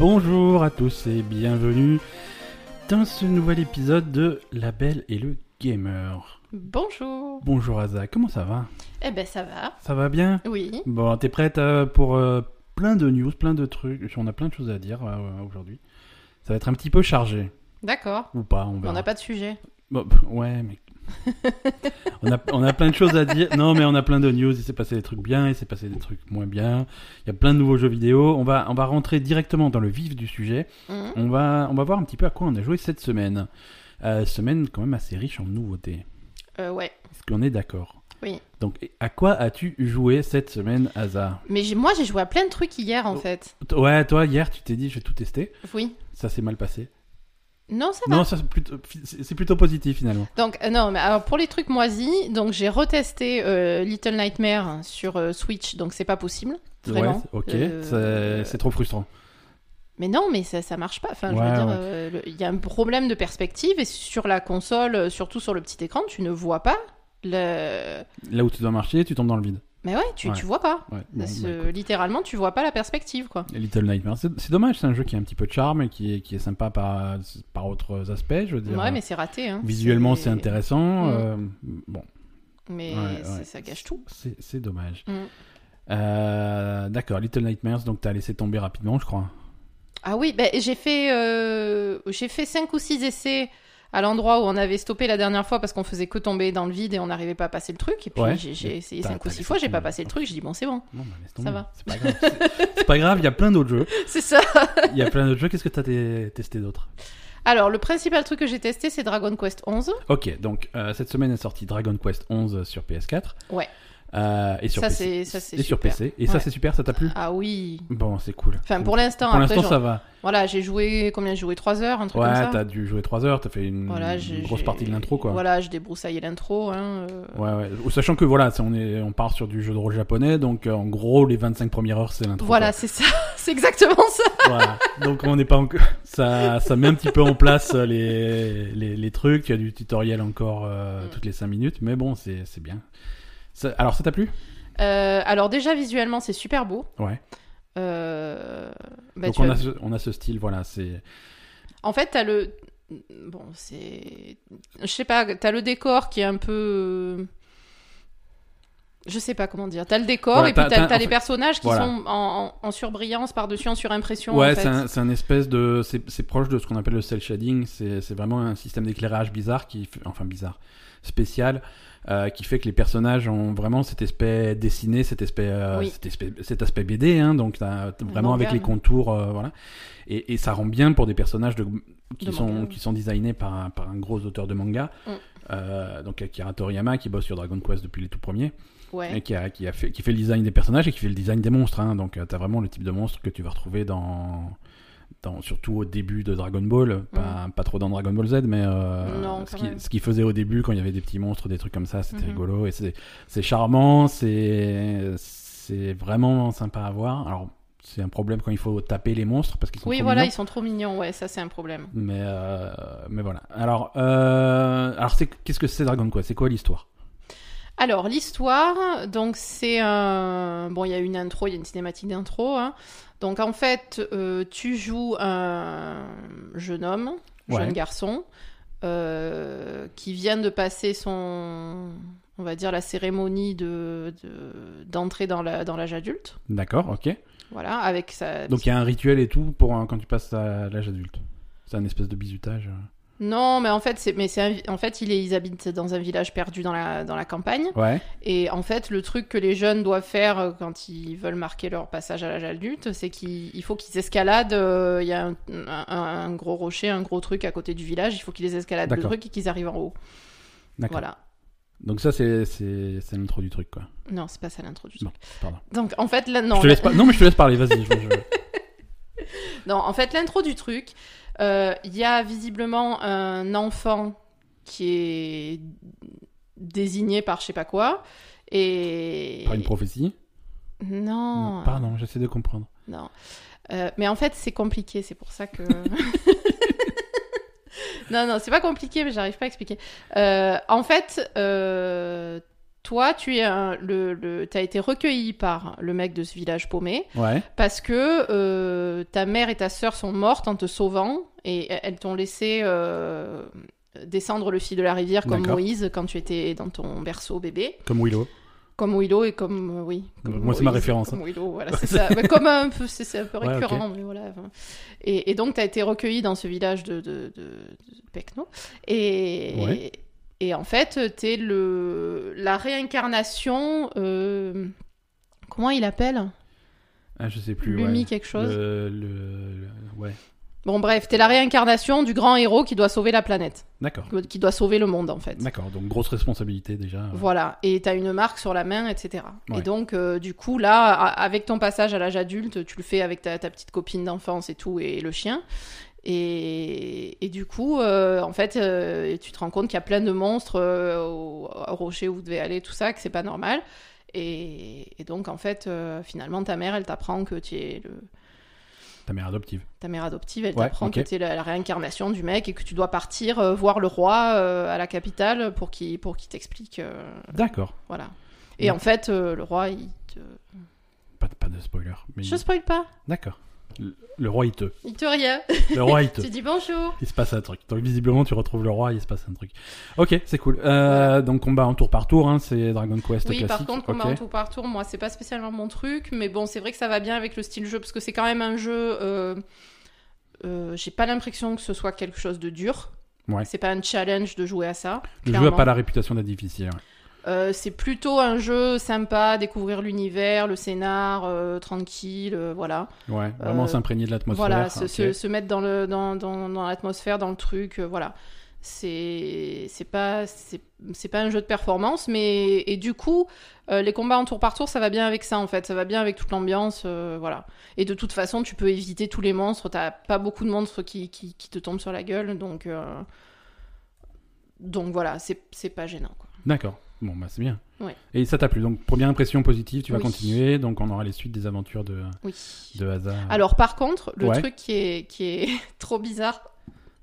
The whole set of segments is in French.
Bonjour à tous et bienvenue dans ce nouvel épisode de La Belle et le Gamer. Bonjour. Bonjour Aza, comment ça va? Eh ben ça va. Ça va bien? Oui. Bon, t'es prête euh, pour euh, plein de news, plein de trucs On a plein de choses à dire euh, aujourd'hui. Ça va être un petit peu chargé, D'accord. ou pas, on On n'a pas de sujet. Bon, ouais, mais... on, a, on a plein de choses à dire. Non, mais on a plein de news. Il s'est passé des trucs bien, il s'est passé des trucs moins bien. Il y a plein de nouveaux jeux vidéo. On va, on va rentrer directement dans le vif du sujet. Mhm. On va, on va voir un petit peu à quoi on a joué cette semaine. Euh, semaine quand même assez riche en nouveautés. Euh, ouais. Est-ce qu'on est d'accord? Oui. Donc, à quoi as-tu joué cette semaine, Asa? Mais moi j'ai joué à plein de trucs hier en Oh. fait. Ouais, toi, hier, tu t'es dit, je vais tout tester. Oui. Ça s'est mal passé. Non, ça va. Non, c'est plutôt, positif finalement. Donc euh, non, mais alors pour les trucs moisis, donc j'ai retesté euh, Little Nightmare sur euh, Switch, donc c'est pas possible. Vraiment. Ouais, ok. C'est- trop frustrant. Mais non, mais ça, ça marche pas. Enfin, je veux dire, ouais. il y a un problème de perspective et sur la console, surtout sur le petit écran, tu ne vois pas le. Là où tu dois marcher, tu tombes dans le vide. Mais ouais, tu, Ouais. tu vois pas. Ouais, bon, Parce, bah, euh, littéralement, tu vois pas la perspective, quoi. Little Nightmares, c'est dommage, c'est un jeu qui a un petit peu de charme et qui est, qui est sympa par, par autres aspects, je veux dire. Ouais, mais c'est raté. Hein. Visuellement, c'est intéressant. Mm. euh, bon, Mais Ouais, ça gâche tout. c'est dommage. Mm. Euh, D'accord, Little Nightmares, donc t'as laissé tomber rapidement, je crois. Ah oui, ben, j'ai fait, euh, j'ai fait 5 ou 6 essais à l'endroit où on avait stoppé la dernière fois parce qu'on faisait que tomber dans le vide et on n'arrivait pas à passer le truc. Et puis Ouais. j'ai essayé T'as- 5 ou t'as 6 laissé fois, j'ai pas passé le truc. J'ai dit, bon, c'est bon. Non, bah, Ça va. C'est pas grave. Il y a plein d'autres jeux. C'est ça. Il y a plein d'autres jeux. Qu'est-ce que t'as té- testé d'autre? Alors, le principal truc que j'ai testé, c'est Dragon Quest 11. Ok, donc euh, cette semaine est sorti Dragon Quest 11 sur PS4. Ouais. Euh, et sur Ça, PC. ça, et sur. PC. Et ça, c'est super, ça t'a plu? Ah oui. Bon, c'est cool. Enfin, pour l'instant, Pour après, l'instant, ça va. voilà, j'ai joué, combien j'ai joué? 3 heures, un truc comme Ouais, t'as dû jouer 3 heures, t'as fait une, Voilà, une j'ai- grosse j'ai- partie de l'intro, quoi. Voilà, je débroussaillais l'intro. Hein, euh, Ouais, ouais. Ou Sachant que voilà, on, est, on part sur du jeu de rôle japonais, donc euh, en gros, les 25 premières heures, c'est l'intro. Voilà, c'est ça. c'est exactement ça. Voilà. Donc on n'est pas encore. Ça, ça met un petit peu en place les, les, les trucs. Tu as du tutoriel encore euh, Mm. toutes les 5 minutes, mais bon, c'est c'est bien. Ça- alors, ça t'a plu? Euh, alors déjà visuellement c'est super beau. Ouais. Euh, bah, Donc on a, ce, on a ce style, voilà, c'est. En fait t'as le bon c'est je sais pas t'as le décor qui est un peu je sais pas comment dire. T'as le décor Voilà, et puis t'as- les fait- personnages qui voilà. sont en, en, en surbrillance par dessus en surimpression. Ouais, en fait. c'est un, espèce de. C'est proche de ce qu'on appelle le cel shading. C'est vraiment un système d'éclairage bizarre qui. Enfin, bizarre. Spécial. euh, qui fait que les personnages ont vraiment cet aspect dessiné, cet aspect, euh, Oui. cet aspect, cet aspect BD, hein, donc vraiment avec les contours, euh, voilà. Et, et ça rend bien pour des personnages de, qui, De sont, manga, oui. qui sont designés par, un- par un gros auteur de manga, Mm. donc Akira Toriyama qui bosse sur Dragon Quest depuis les tout premiers Ouais. et qui, a, qui, a fait, qui fait le design des personnages et qui fait le design des monstres. Hein. Donc, tu as vraiment le type de monstre que tu vas retrouver dans, dans surtout au début de Dragon Ball, pas, pas trop dans Dragon Ball Z, mais euh, Mm. Non, ce quand qui- faisait au début quand il y avait des petits monstres, des trucs comme ça, c'était Mhm. rigolo et c'est charmant, c'est vraiment sympa à voir. Alors, c'est un problème quand il faut taper les monstres parce qu'ils sont Oui trop voilà mignons. ils sont trop mignons ouais ça c'est un problème. Mais, euh, mais voilà. Alors, euh, alors c'est qu'est-ce que c'est Dragon Quest? C'est quoi l'histoire? Alors l'histoire, donc c'est un bon, il y a une intro, il y a une cinématique d'intro. hein. Donc en fait, euh, tu joues un jeune homme, Ouais. jeune garçon, euh, qui vient de passer son, on va dire la cérémonie de de- d'entrée dans la dans l'âge adulte. D'accord, ok. Voilà, avec sa. Donc il y a un rituel et tout pour euh, quand tu passes à l'âge adulte. C'est un espèce de bisutage. Non, mais en fait, c'est mais c'est en fait, il est, ils habitent dans un village perdu dans la dans la campagne. Ouais. Et en fait, le truc que les jeunes doivent faire euh, quand ils veulent marquer leur passage à l'âge adulte, c'est qu'il il faut qu'ils escaladent. euh, Il y a un, un- un gros rocher, un gros truc à côté du village. Il faut qu'ils escaladent le truc et qu'ils arrivent en haut. D'accord. Voilà. Donc ça c'est c'est c'est l'intro du truc quoi. Non, c'est pas ça l'intro du Non, truc. pardon. Donc en fait, là, non. je te laisse pas... Non mais je te laisse parler. Vas-y. je- Non, en fait, l'intro du truc, il y a visiblement un enfant qui est désigné par je sais pas quoi. Et. Par une prophétie. Non. Pardon, j'essaie de comprendre. Non. Euh, mais en fait, c'est compliqué, c'est pour ça que. non, non, c'est pas compliqué, mais j'arrive pas à expliquer. Euh, en fait, euh, toi, tu es un, le, le, as été recueilli par le mec de ce village paumé Ouais. parce que euh, ta mère et ta sœur sont mortes en te sauvant et elles t'ont laissé euh, descendre le fil de la rivière comme. Moïse quand tu étais dans ton berceau bébé. Comme Willow. Comme Willow et comme euh, oui. comme Moi, c'est ma référence, Comme Willow, voilà, c'est ça. Mais comme un peu, c'est un peu Ouais, récurrent, mais voilà. Et, et donc, tu as été recueilli dans ce village de, de, de, de Pecno. Et, Ouais. et en fait, t'es le la réincarnation. euh, comment il appelle? Ah, je sais plus. Lumi ouais. quelque chose. Le, le- le- Ouais. Bon, bref, t'es la réincarnation du grand héros qui doit sauver la planète, D'accord. qui doit sauver le monde en fait. D'accord. Donc grosse responsabilité déjà. Voilà, et t'as une marque sur la main, etc. Ouais. Et donc, euh, du coup, là, avec ton passage à l'âge adulte, tu le fais avec ta, ta petite copine d'enfance et tout, et le chien. Et, et du coup, euh, en fait, euh, tu te rends compte qu'il y a plein de monstres euh, au, au rocher où vous devez aller, tout ça, que c'est pas normal. Et, et donc, en fait, euh, finalement, ta mère, elle t'apprend que tu es le, Ta mère adoptive. ta mère adoptive, elle Ouais, t'apprend que tu es la, la réincarnation du mec et que tu dois partir voir le roi à la capitale pour qu'il pour qu'il t'explique. D'accord. voilà. Et Ouais. en fait, le roi, il te... Pas, de- pas de spoiler. Mais... Je spoil pas. D'accord. Le, le roi, il te. Il te rien. Le roi, il te. tu dis bonjour. Il se passe un truc. Donc visiblement, tu retrouves le roi, il se passe un truc. Ok, c'est cool. Euh, Donc combat en tour par tour, hein, c'est Dragon Quest Oui, classique. par contre, combat en tour par tour, moi, c'est pas spécialement mon truc, mais bon, c'est vrai que ça va bien avec le style jeu parce que c'est quand même un jeu. euh, euh, J'ai pas l'impression que ce soit quelque chose de dur. Ouais. C'est pas un challenge de jouer à ça. Le jeu a clairement. pas la réputation d'être difficile. ouais. Euh, c'est plutôt un jeu sympa, découvrir l'univers, le scénar, euh, tranquille, euh, voilà. Ouais, vraiment s'imprégner de l'atmosphère. Voilà, se, ok. se- se mettre dans le dans, dans, dans l'atmosphère, dans le truc, voilà. C'est c'est pas c'est c'est pas un jeu de performance, mais et du coup les combats en tour par tour, ça va bien avec ça en fait, ça va bien avec toute l'ambiance, voilà. Et de toute façon, tu peux éviter tous les monstres. T'as pas beaucoup de monstres qui, qui, qui te tombent sur la gueule, donc donc voilà, c'est c'est pas gênant quoi. D'accord. Bon, bah c'est bien. Ouais. Et ça t'a plu. Donc première impression positive, tu vas Oui. continuer. Donc on aura les suites des aventures de, Oui. de hasard. Alors par contre, le Ouais. truc qui est, qui est trop bizarre,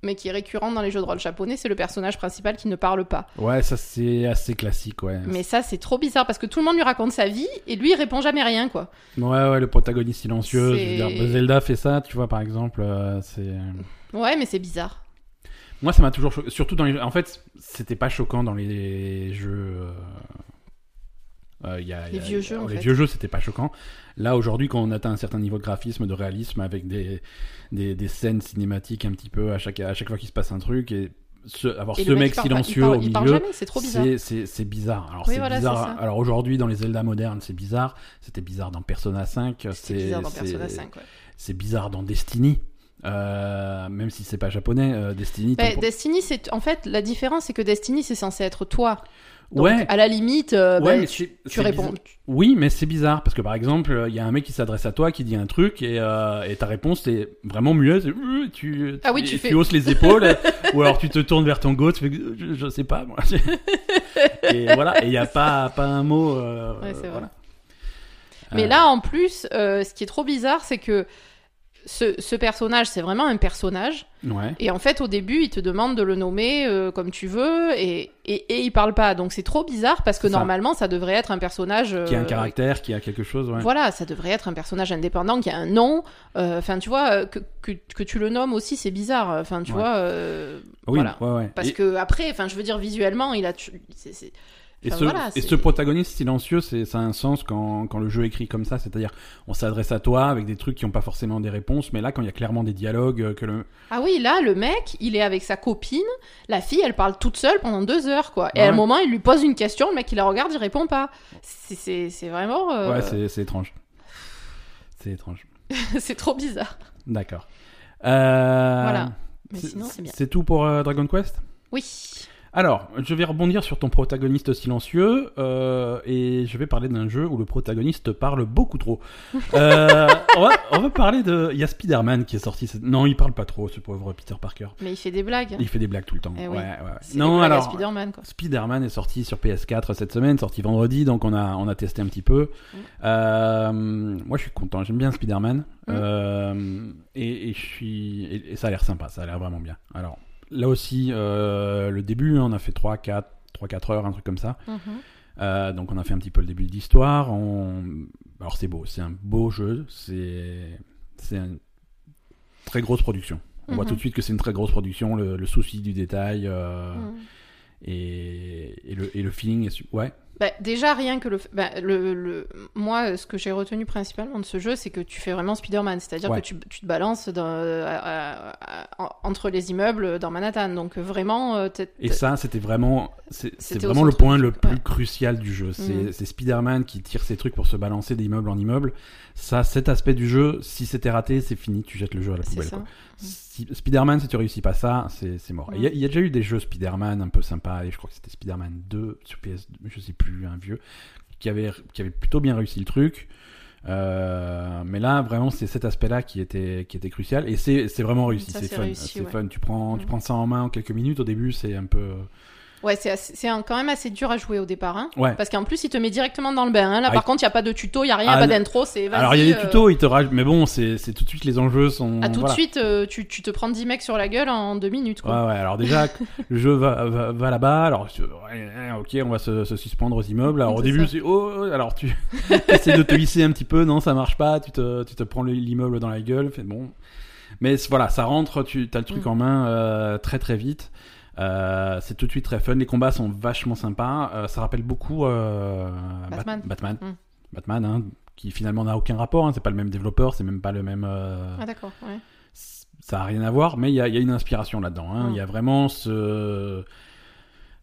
mais qui est récurrent dans les jeux de rôle japonais, c'est le personnage principal qui ne parle pas. Ouais, ça c'est assez classique, ouais. Mais ça, c'est trop bizarre parce que tout le monde lui raconte sa vie et lui, il répond jamais rien, quoi. Ouais, ouais, le protagoniste silencieux. Je veux dire, Zelda fait ça, tu vois, par exemple. euh, c'est. Ouais, mais c'est bizarre. Moi, ça m'a toujours choqué. Surtout dans les. En fait, c'était pas choquant dans les jeux. euh, euh, il y a- Les il y a- vieux jeux, en Les fait. vieux jeux, c'était pas choquant. Là, aujourd'hui, quand on atteint un certain niveau de graphisme, de réalisme, avec des, des, des scènes cinématiques un petit peu à chaque, à chaque fois qu'il se passe un truc, et ce- avoir Et ce mec parle silencieux il parle, au il milieu. c'est trop bizarre. C'est- bizarre. Alors, Oui, voilà, bizarre. Alors, aujourd'hui, dans les Zelda modernes, c'est bizarre. C'était bizarre dans Persona 5. C'est bizarre dans Persona 5, ouais. C'est bizarre dans Destiny. Euh, même si c'est pas japonais, euh, Destiny. Bah, Destiny, c'est en fait la différence, c'est que Destiny, c'est censé être toi. Donc, ouais, à la limite, euh, ouais, bah, mais tu, c'est- tu c'est réponds. bizarre. Oui, mais c'est bizarre parce que par exemple, il y a un mec qui s'adresse à toi, qui dit un truc et, et ta réponse est vraiment muette. c'est, Euh, Tu, Ah oui, tu, tu tu fais- hausses les épaules ou alors tu te tournes vers ton go, tu fais, je, je sais pas moi. et voilà, et il y a pas pas un mot. Ouais, c'est vrai. voilà. Mais là, en plus, ce qui est trop bizarre, c'est que ce, ce personnage, c'est vraiment un personnage. ouais. Et en fait, au début, il te demande de le nommer euh, comme tu veux, et, et, et il parle pas. Donc c'est trop bizarre parce que ça. normalement, ça devrait être un personnage. Qui a un euh, caractère, qui a quelque chose. Ouais. Voilà, ça devrait être un personnage indépendant qui a un nom. Euh, Enfin, tu vois, que, que, que tu le nommes aussi, c'est bizarre. Enfin, tu Ouais. vois. oui, voilà. Parce Et- que après, enfin, je veux dire, visuellement, il a. tu- Et, Enfin, ce, voilà, et c'est- ce protagoniste silencieux, c'est, ça a un sens quand, quand le jeu est écrit comme ça, c'est-à-dire on s'adresse à toi avec des trucs qui n'ont pas forcément des réponses, mais là quand il y a clairement des dialogues, euh, que le... Ah oui, là, le mec, il est avec sa copine. La fille, elle parle toute seule pendant deux heures, quoi. Et à un moment, il lui pose une question, le mec, il la regarde, il répond pas. C'est- vraiment. euh, Ouais, c'est, c'est étrange. C'est étrange. c'est trop bizarre. D'accord. Euh, Voilà. Mais sinon, c'est bien. C'est tout pour euh, Dragon Quest? Oui. Alors, je vais rebondir sur ton protagoniste silencieux euh, et je vais parler d'un jeu où le protagoniste parle beaucoup trop. Euh, on, va, on va parler de... Il y a Spider-Man qui est sorti. cette- Non, il parle pas trop, ce pauvre Peter Parker. Mais il fait des blagues. Il fait des blagues tout le temps. Eh oui. ouais, ouais. Non, alors, Spider-Man, quoi. Spider-Man est sorti sur PS4 cette semaine, sorti vendredi, donc on a, on a testé un petit peu. Mm. Euh, moi, je suis content, j'aime bien Spider-Man. Mm. Et, et je suis, et, et ça a l'air sympa, ça a l'air vraiment bien. Alors, là aussi, euh, le début, hein, on a fait 3, 4, 3, 4 heures, un truc comme ça. Mhm. Euh, donc on a fait un petit peu le début de l'histoire. On... Alors c'est beau, c'est un beau jeu, c'est une très grosse production. On voit Mhm. tout de suite que c'est une très grosse production, le, le souci du détail euh, Mm. et, et le, et le feeling est ouais. Bah, déjà, rien que le, bah, le, le- Moi, euh, ce que j'ai retenu principalement de ce jeu, c'est que tu fais vraiment Spider-Man. C'est-à-dire Ouais. que tu, tu te balances dans- à- à- à- entre les immeubles dans Manhattan. Donc, euh, vraiment. euh, t'es- Et ça, c'était vraiment, c'est vraiment le point le plus ouais. crucial du jeu. C'est Mhm. c'est Spider-Man qui tire ses trucs pour se balancer d'immeuble en immeuble. Ça, cet aspect du jeu, si c'était raté, c'est fini, tu jettes le jeu à la poubelle. quoi. Si- Spider-Man, si tu réussis pas ça, c'est mort. Il y, a- il y a déjà eu des jeux Spider-Man un peu sympas, et je crois que c'était Spider-Man 2 sur PS, je sais plus, un vieux, qui avait, qui avait plutôt bien réussi le truc. Euh, mais là, vraiment, c'est cet aspect-là qui était, qui était crucial, et c'est vraiment réussi, c'est fun. C'est ouais. fun. Tu prends, tu prends ça en main en quelques minutes. Au début, c'est un peu. Ouais, c'est quand même assez dur à jouer au départ. hein. Ouais. Parce qu'en plus, il te met directement dans le bain. hein. Là, Ah, par il- contre, il n'y a pas de tuto, il n'y a rien, Ah, pas d'intro. Alors il y a des euh, tutos, ils te mais bon, c'est c'est tout de suite les enjeux sont. À tout voilà. de suite, euh, tu, tu te prends 10 mecs sur la gueule en deux minutes. Ouais, Quoi. ouais, alors déjà, le jeu va, va, va là-bas, alors ok, on va se, se suspendre aux immeubles. Alors au début, c'est oh, alors tu essaies de te hisser un petit peu, non, ça marche pas, tu te, tu te prends le- l'immeuble dans la gueule, fait bon. Mais voilà, ça rentre, tu as le truc Mm. en main euh, très très vite. Euh, c'est tout de suite très fun, les combats sont vachement sympas. Euh, ça rappelle beaucoup euh, Bat- Batman. Batman, Mm. Batman hein, qui finalement n'a aucun rapport, hein, c'est pas le même développeur, c'est même pas le même. Ah, d'accord. ouais. ça a rien à voir, mais il y a, il y a une inspiration là-dedans. hein. Il Mm. y a vraiment ce.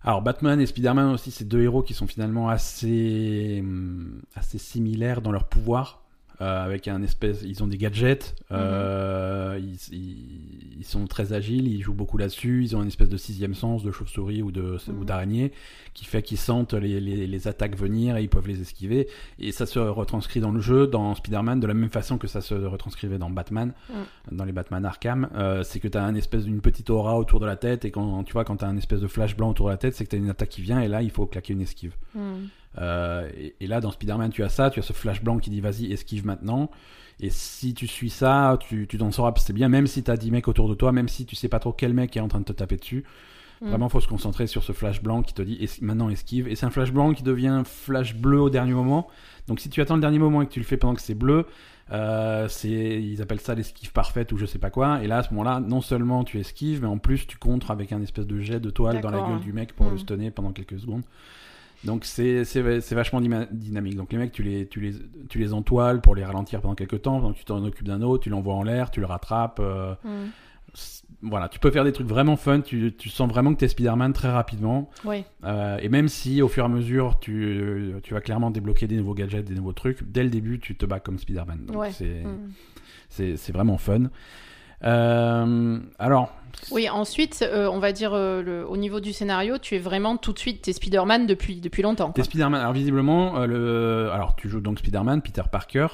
Alors, Batman et Spider-Man aussi, c'est deux héros qui sont finalement assez, hum, assez similaires dans leur pouvoir. Euh, avec un espèce, ils ont des gadgets, euh, ils, ils- ils sont très agiles, ils jouent beaucoup là-dessus, ils ont une espèce de sixième sens de chauve-souris ou de ou Mhm. d'araignée qui fait qu'ils sentent les, les, les attaques venir et ils peuvent les esquiver. Et ça se retranscrit dans le jeu, dans Spider-Man, de la même façon que ça se retranscrivait dans Batman, dans les Batman Arkham. Euh, c'est que tu as un espèce d'une petite aura autour de la tête et quand tu vois quand tu as un espèce de flash blanc autour de la tête, c'est que tu as une attaque qui vient et là il faut claquer une esquive. Euh, et, et là dans Spider-Man tu as ça, tu as ce flash blanc qui dit vas-y esquive maintenant. Et si tu suis ça, tu tu t'en sauras, c'est bien, même si tu as 10 mecs autour de toi, même si tu sais pas trop quel mec est en train de te taper dessus. Mm. Vraiment, faut se concentrer sur ce flash blanc qui te dit es- maintenant esquive. Et c'est un flash blanc qui devient flash bleu au dernier moment. Donc si tu attends le dernier moment et que tu le fais pendant que c'est bleu, euh, c'est ils appellent ça l'esquive parfaite ou je sais pas quoi. Et là à ce moment-là, non seulement tu esquives, mais en plus tu contres avec un espèce de jet de toile dans la gueule du mec pour le Mm. stunner pendant quelques secondes. Donc c'est vachement dynamique. Donc les mecs tu les tu les tu les entoiles pour les ralentir pendant quelques temps. Que tu t'en occupes d'un autre, tu l'envoies en l'air, tu le rattrapes. euh, c- voilà, tu peux faire des trucs vraiment fun. Tu, tu sens vraiment que t'es Spider-Man très rapidement. Oui. Euh, et même si au fur et à mesure tu, tu vas clairement débloquer des nouveaux gadgets, des nouveaux trucs, dès le début tu te bats comme Spider-Man. Donc Ouais. c'est c'est vraiment fun. Euh, alors, Oui, ensuite, euh, on va dire euh, le- au niveau du scénario, tu es vraiment tout de suite, t'es Spider-Man depuis, depuis longtemps. t'es. Spider-Man. Alors visiblement, euh, le... alors tu joues donc Spider-Man, Peter Parker.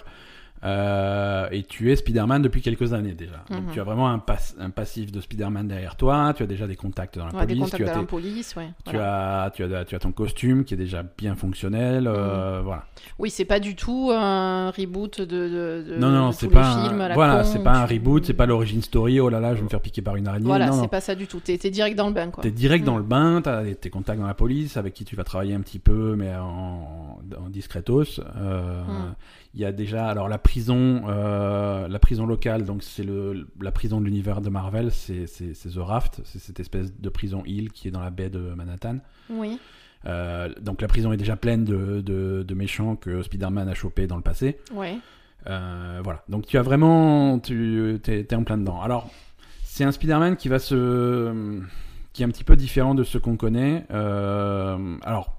Euh, et tu es Spider-Man depuis quelques années déjà. Donc Mhm. tu as vraiment un, pas- un passif de Spider-Man derrière toi, tu as déjà des contacts dans la Ouais, police, contacts tu as la tes- police, ouais. Tu voilà. as, tu, as, tu as ton costume qui est déjà bien fonctionnel. Mhm. euh, Voilà. Oui, c'est pas du tout un reboot de, de, de- non, non, c'est pas, un, la voilà, c'est pas un reboot, c'est pas l'origine story. Oh là là, je vais me faire piquer par une araignée. Voilà, c'est pas ça du tout. T'es direct dans le bain, quoi. T'es direct dans Mm. le bain, t'as tes contacts dans la police avec qui tu vas travailler un petit peu, mais en, en discretos. Euh, Mm. Il y a déjà, alors la prison, euh, la prison locale, donc c'est le la prison de l'univers de Marvel, c'est The Raft, c'est cette espèce de prison île qui est dans la baie de Manhattan. Oui. Euh, donc la prison est déjà pleine de, de, de méchants que Spider-Man a chopé dans le passé. Ouais. Euh, voilà. Donc tu as vraiment, tu t'es, t'es en plein dedans. Alors c'est un Spider-Man qui va se, qui est un petit peu différent de ce qu'on connaît. Alors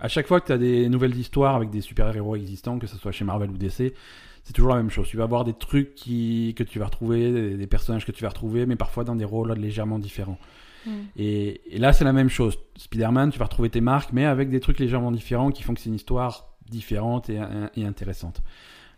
à chaque fois que tu as des nouvelles histoires avec des super-héros existants, que ce soit chez Marvel ou DC, c'est toujours la même chose. Tu vas avoir des trucs qui, que tu vas retrouver, des, des personnages que tu vas retrouver, mais parfois dans des rôles légèrement différents. Mm. Et, et là, c'est la même chose. Spider-Man, tu vas retrouver tes marques, mais avec des trucs légèrement différents qui font que c'est une histoire différente et, et intéressante.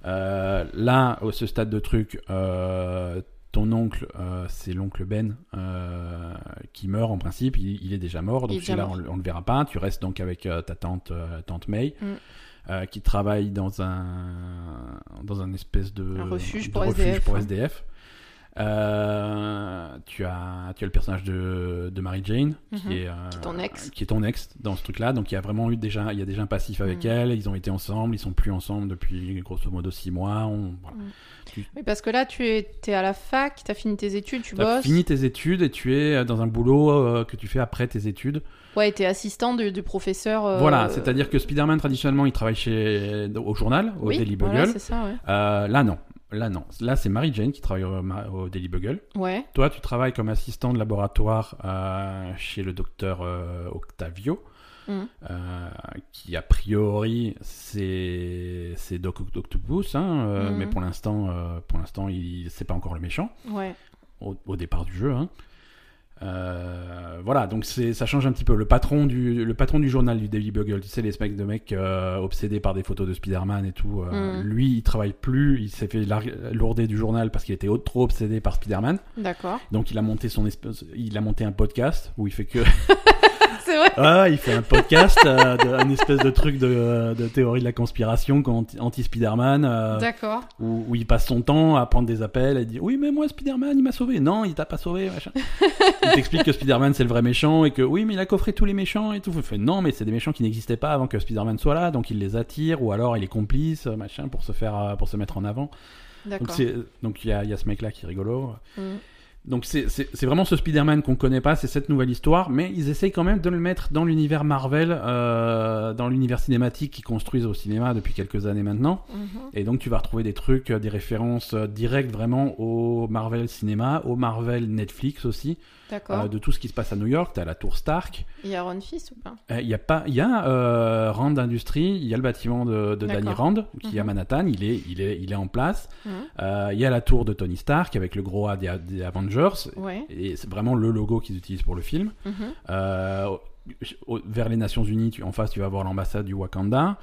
Euh, là, au ce stade de truc, euh, ton oncle, euh, c'est l'oncle Ben, euh, qui meurt en principe. Il, il est déjà mort, donc celui-là, mort. on, on le verra pas. Tu restes donc avec euh, ta tante, tante May. Mm. qui travaille dans un dans un espèce de Un refuge de pour refuge SDF, pour ouais. SDF. Euh, tu, as, tu as le personnage de, de Mary Jane, Mhm. qui, est, euh, Qui est ton ex. qui est ton ex dans ce truc-là. Donc il y a vraiment eu déjà, il y a déjà un passif avec Mhm. elle. Ils ont été ensemble, ils sont plus ensemble depuis grosso modo six mois. On, voilà. Oui, parce que là, tu es, es à la fac, tu as fini tes études, tu T'as bosses. fini tes études et tu es dans un boulot euh, que tu fais après tes études. Ouais, tu es assistant du, du professeur. euh, Voilà, c'est-à-dire que Spider-Man traditionnellement il travaille chez au journal, au oui, Daily Bugle. voilà, ça, ouais. Euh, là non, là non. Là c'est Mary Jane qui travaille au, au Daily Bugle. Ouais, Toi tu travailles comme assistant de laboratoire euh, chez le docteur euh, Octavio. Mhm. euh, qui a priori c'est Doc Octopus, hein, Mhm. mais pour l'instant, pour l'instant, il c'est pas encore le méchant ouais. au, au départ du jeu. hein. Euh, voilà, donc c'est ça change un petit peu. Le patron du le patron du journal du Daily Bugle, tu sais les mecs de mecs euh, obsédés par des photos de Spider-Man et tout. euh, Mhm. Lui, il travaille plus. Il s'est fait lourder du journal parce qu'il était trop obsédé par Spider-Man. D'accord. Donc il a monté son il a monté un podcast où il fait que c'est vrai. ah, il fait un podcast, euh, de, un espèce de truc de, de théorie de la conspiration anti- anti-Spider-Man, euh, D'accord. où, où il passe son temps à prendre des appels et dire oui mais moi Spider-Man il m'a sauvé, non il t'a pas sauvé, machin. il t'explique que Spider-Man c'est le vrai méchant et que oui mais il a coffré tous les méchants et tout. Il fait non mais c'est des méchants qui n'existaient pas avant que Spider-Man soit là, donc il les attire ou alors il est complice, machin, pour se faire, euh, pour se mettre en avant. Donc D'accord. donc il y a, il y a ce mec là qui est rigolo. Mhm. Donc c'est- vraiment ce Spider-Man qu'on connaît pas, c'est cette nouvelle histoire, mais ils essayent quand même de le mettre dans l'univers Marvel, euh, dans l'univers cinématique qu'ils construisent au cinéma depuis quelques années maintenant. Mhm. Et donc tu vas retrouver des trucs, euh, des références euh, directes vraiment au Marvel cinéma, au Marvel Netflix aussi. Euh, de tout ce qui se passe à New York. T'as la tour Stark, Il y a Ron Fist ou pas? Euh, il y a pas, y a euh, Rand Industries, il y a le bâtiment de, de Danny. Rand qui est à Mhm. Manhattan, il est, il est, il est en place. Mhm. Il y a la tour de Tony Stark avec le gros A des, des Avengers. Ouais. Et c'est vraiment le logo qu'ils utilisent pour le film. Mhm. Vers les Nations Unies, tu, en face, tu vas voir l'ambassade du Wakanda,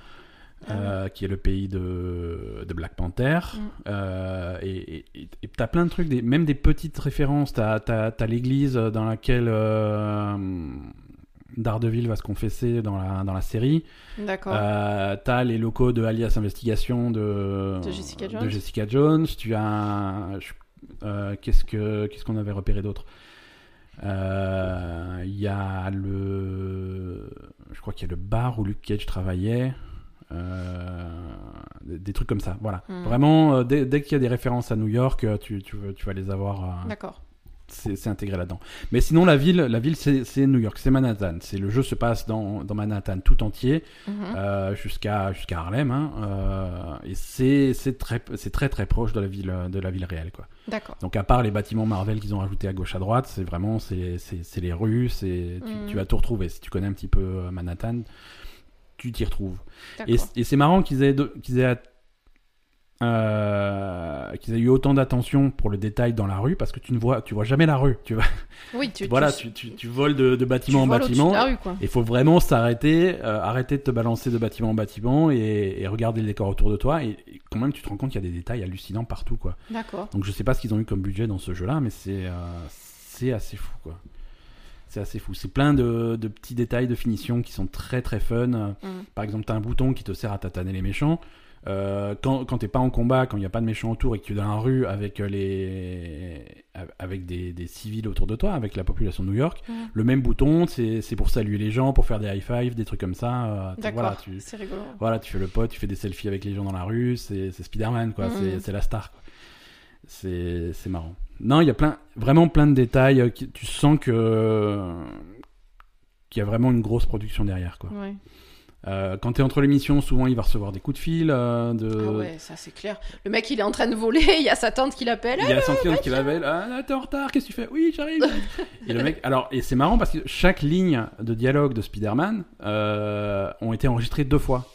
euh, qui est le pays de, de Black Panther. Mm. Euh, et et t'as plein de trucs, des, même des petites références. T'as as, l'église dans laquelle euh, Daredevil va se confesser dans la, dans la série. D'accord. Euh, t'as les locaux de Alias Investigation de, De Jessica Jones. de Jessica Jones. Tu as. Qu'est-ce que qu'est-ce qu'on avait repéré d'autre? Euh, Il y a le. Je crois qu'il y a le bar où Luke Cage travaillait. Euh, des, des trucs comme ça, voilà. Hmm. Vraiment, euh, dès, dès qu'il y a des références à New York, euh, tu, tu, vas- tu vas les avoir. D'accord. c'est intégré là-dedans. Mais sinon, la ville, la ville, c'est New York, c'est Manhattan. C'est le jeu se passe dans, dans Manhattan tout entier Mhm. euh, jusqu'à jusqu'à Harlem, hein, euh, et c'est c'est très c'est très très proche de la ville de la ville réelle, quoi. D'accord. Donc à part les bâtiments Marvel qu'ils ont rajoutés à gauche à droite, c'est vraiment c'est les rues, c'est tu, Mhm. tu vas tout retrouver. Si tu connais un petit peu Manhattan, tu t'y retrouves. Et, c'est marrant qu'ils aient qu'ils aient euh, qu'ils aient eu autant d'attention pour le détail dans la rue parce que tu ne vois tu vois jamais la rue tu vois Oui, tu, voilà tu, tu, tu, voles de, bâtiment en bâtiment il faut vraiment s'arrêter, euh, arrêter de te balancer de bâtiment en bâtiment et, et regarder le décor autour de toi. Et, et quand même, tu te rends compte qu'il y a des détails hallucinants partout, quoi. D'accord. Donc je sais pas ce qu'ils ont eu comme budget dans ce jeu-là, mais c'est euh, c'est assez fou, quoi. C'est assez fou. C'est plein de, de petits détails de finition qui sont très très fun. Mhm. Par exemple, tu as un bouton qui te sert à tataner les méchants. Euh, quand quand t'es pas en combat, quand il n'y a pas de méchants autour et que tu es dans la rue avec euh, les avec des, des civils autour de toi, avec la population de New York, Mhm. le même bouton, c'est pour saluer les gens, pour faire des high five, des trucs comme ça. euh, voilà, tu C'est rigolo. voilà, tu fais le pote, tu fais des selfies avec les gens dans la rue, c'est Spider-Man quoi, Mhm. c'est la star. c'est marrant. Non, il y a plein, vraiment plein de détails. euh, qui- tu sens que qu'il y a vraiment une grosse production derrière quoi. Ouais. Euh, quand tu es entre les missions, souvent il va recevoir des coups de fil. euh, de... Ah ouais, ça c'est clair. Le mec il est en train de voler, il y a sa tante qui l'appelle. Il y a Sentinel qui l'appelle. Ah, t'es en retard, qu'est-ce que tu fais? Oui, j'arrive. et le mec, alors, et c'est marrant parce que chaque ligne de dialogue de Spider-Man euh, ont été enregistrées deux fois.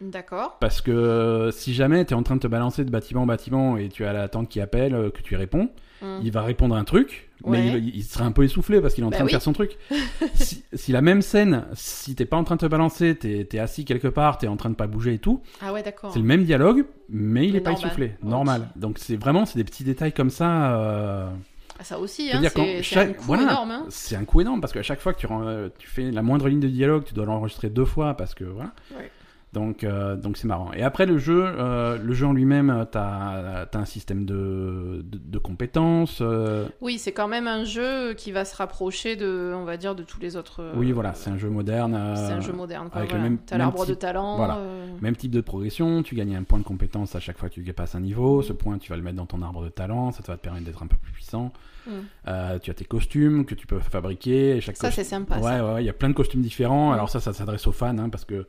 D'accord. Parce que euh, si jamais tu es en train de te balancer de bâtiment en bâtiment et tu as la tante qui appelle, euh, que tu y réponds, Mhm. il va répondre un truc, mais il, il sera un peu essoufflé parce qu'il est en Bah train de faire son truc. si, si la même scène, si t'es pas en train de te balancer, t'es es assis quelque part, t'es en train de pas bouger et tout, Ah ouais, c'est le même dialogue, mais il Mais est pas essoufflé, normal. Donc c'est vraiment c'est des petits détails comme ça. euh, Ah, ça aussi, hein, c'est chaque- un coup voilà. énorme. Hein. C'est un coup énorme parce qu'à chaque fois que tu, rends- euh, tu fais la moindre ligne de dialogue, tu dois l'enregistrer deux fois parce que voilà. Ouais. Donc, euh, donc c'est marrant. Et après le jeu, euh, le jeu en lui-même, t'as as un système de, de, de compétences. euh, Oui, c'est quand même un jeu qui va se rapprocher de, on va dire, de tous les autres. euh, oui, voilà, c'est un jeu moderne. euh, C'est un jeu moderne. quoi, avec le voilà. même- T'as l'arbre de talent. voilà. euh, Même type de progression, tu gagnes un point de compétence à chaque fois que tu passes un niveau. Ce point, tu vas le mettre dans ton arbre de talent, ça te va te permettre d'être un peu plus puissant. Mm. Euh, tu as tes costumes que tu peux fabriquer. Et chaque Ça, c'est sympa. Ouais, ça. ouais, ouais, il y a plein de costumes différents. Mm. Alors ça, ça s'adresse aux fans, hein, parce que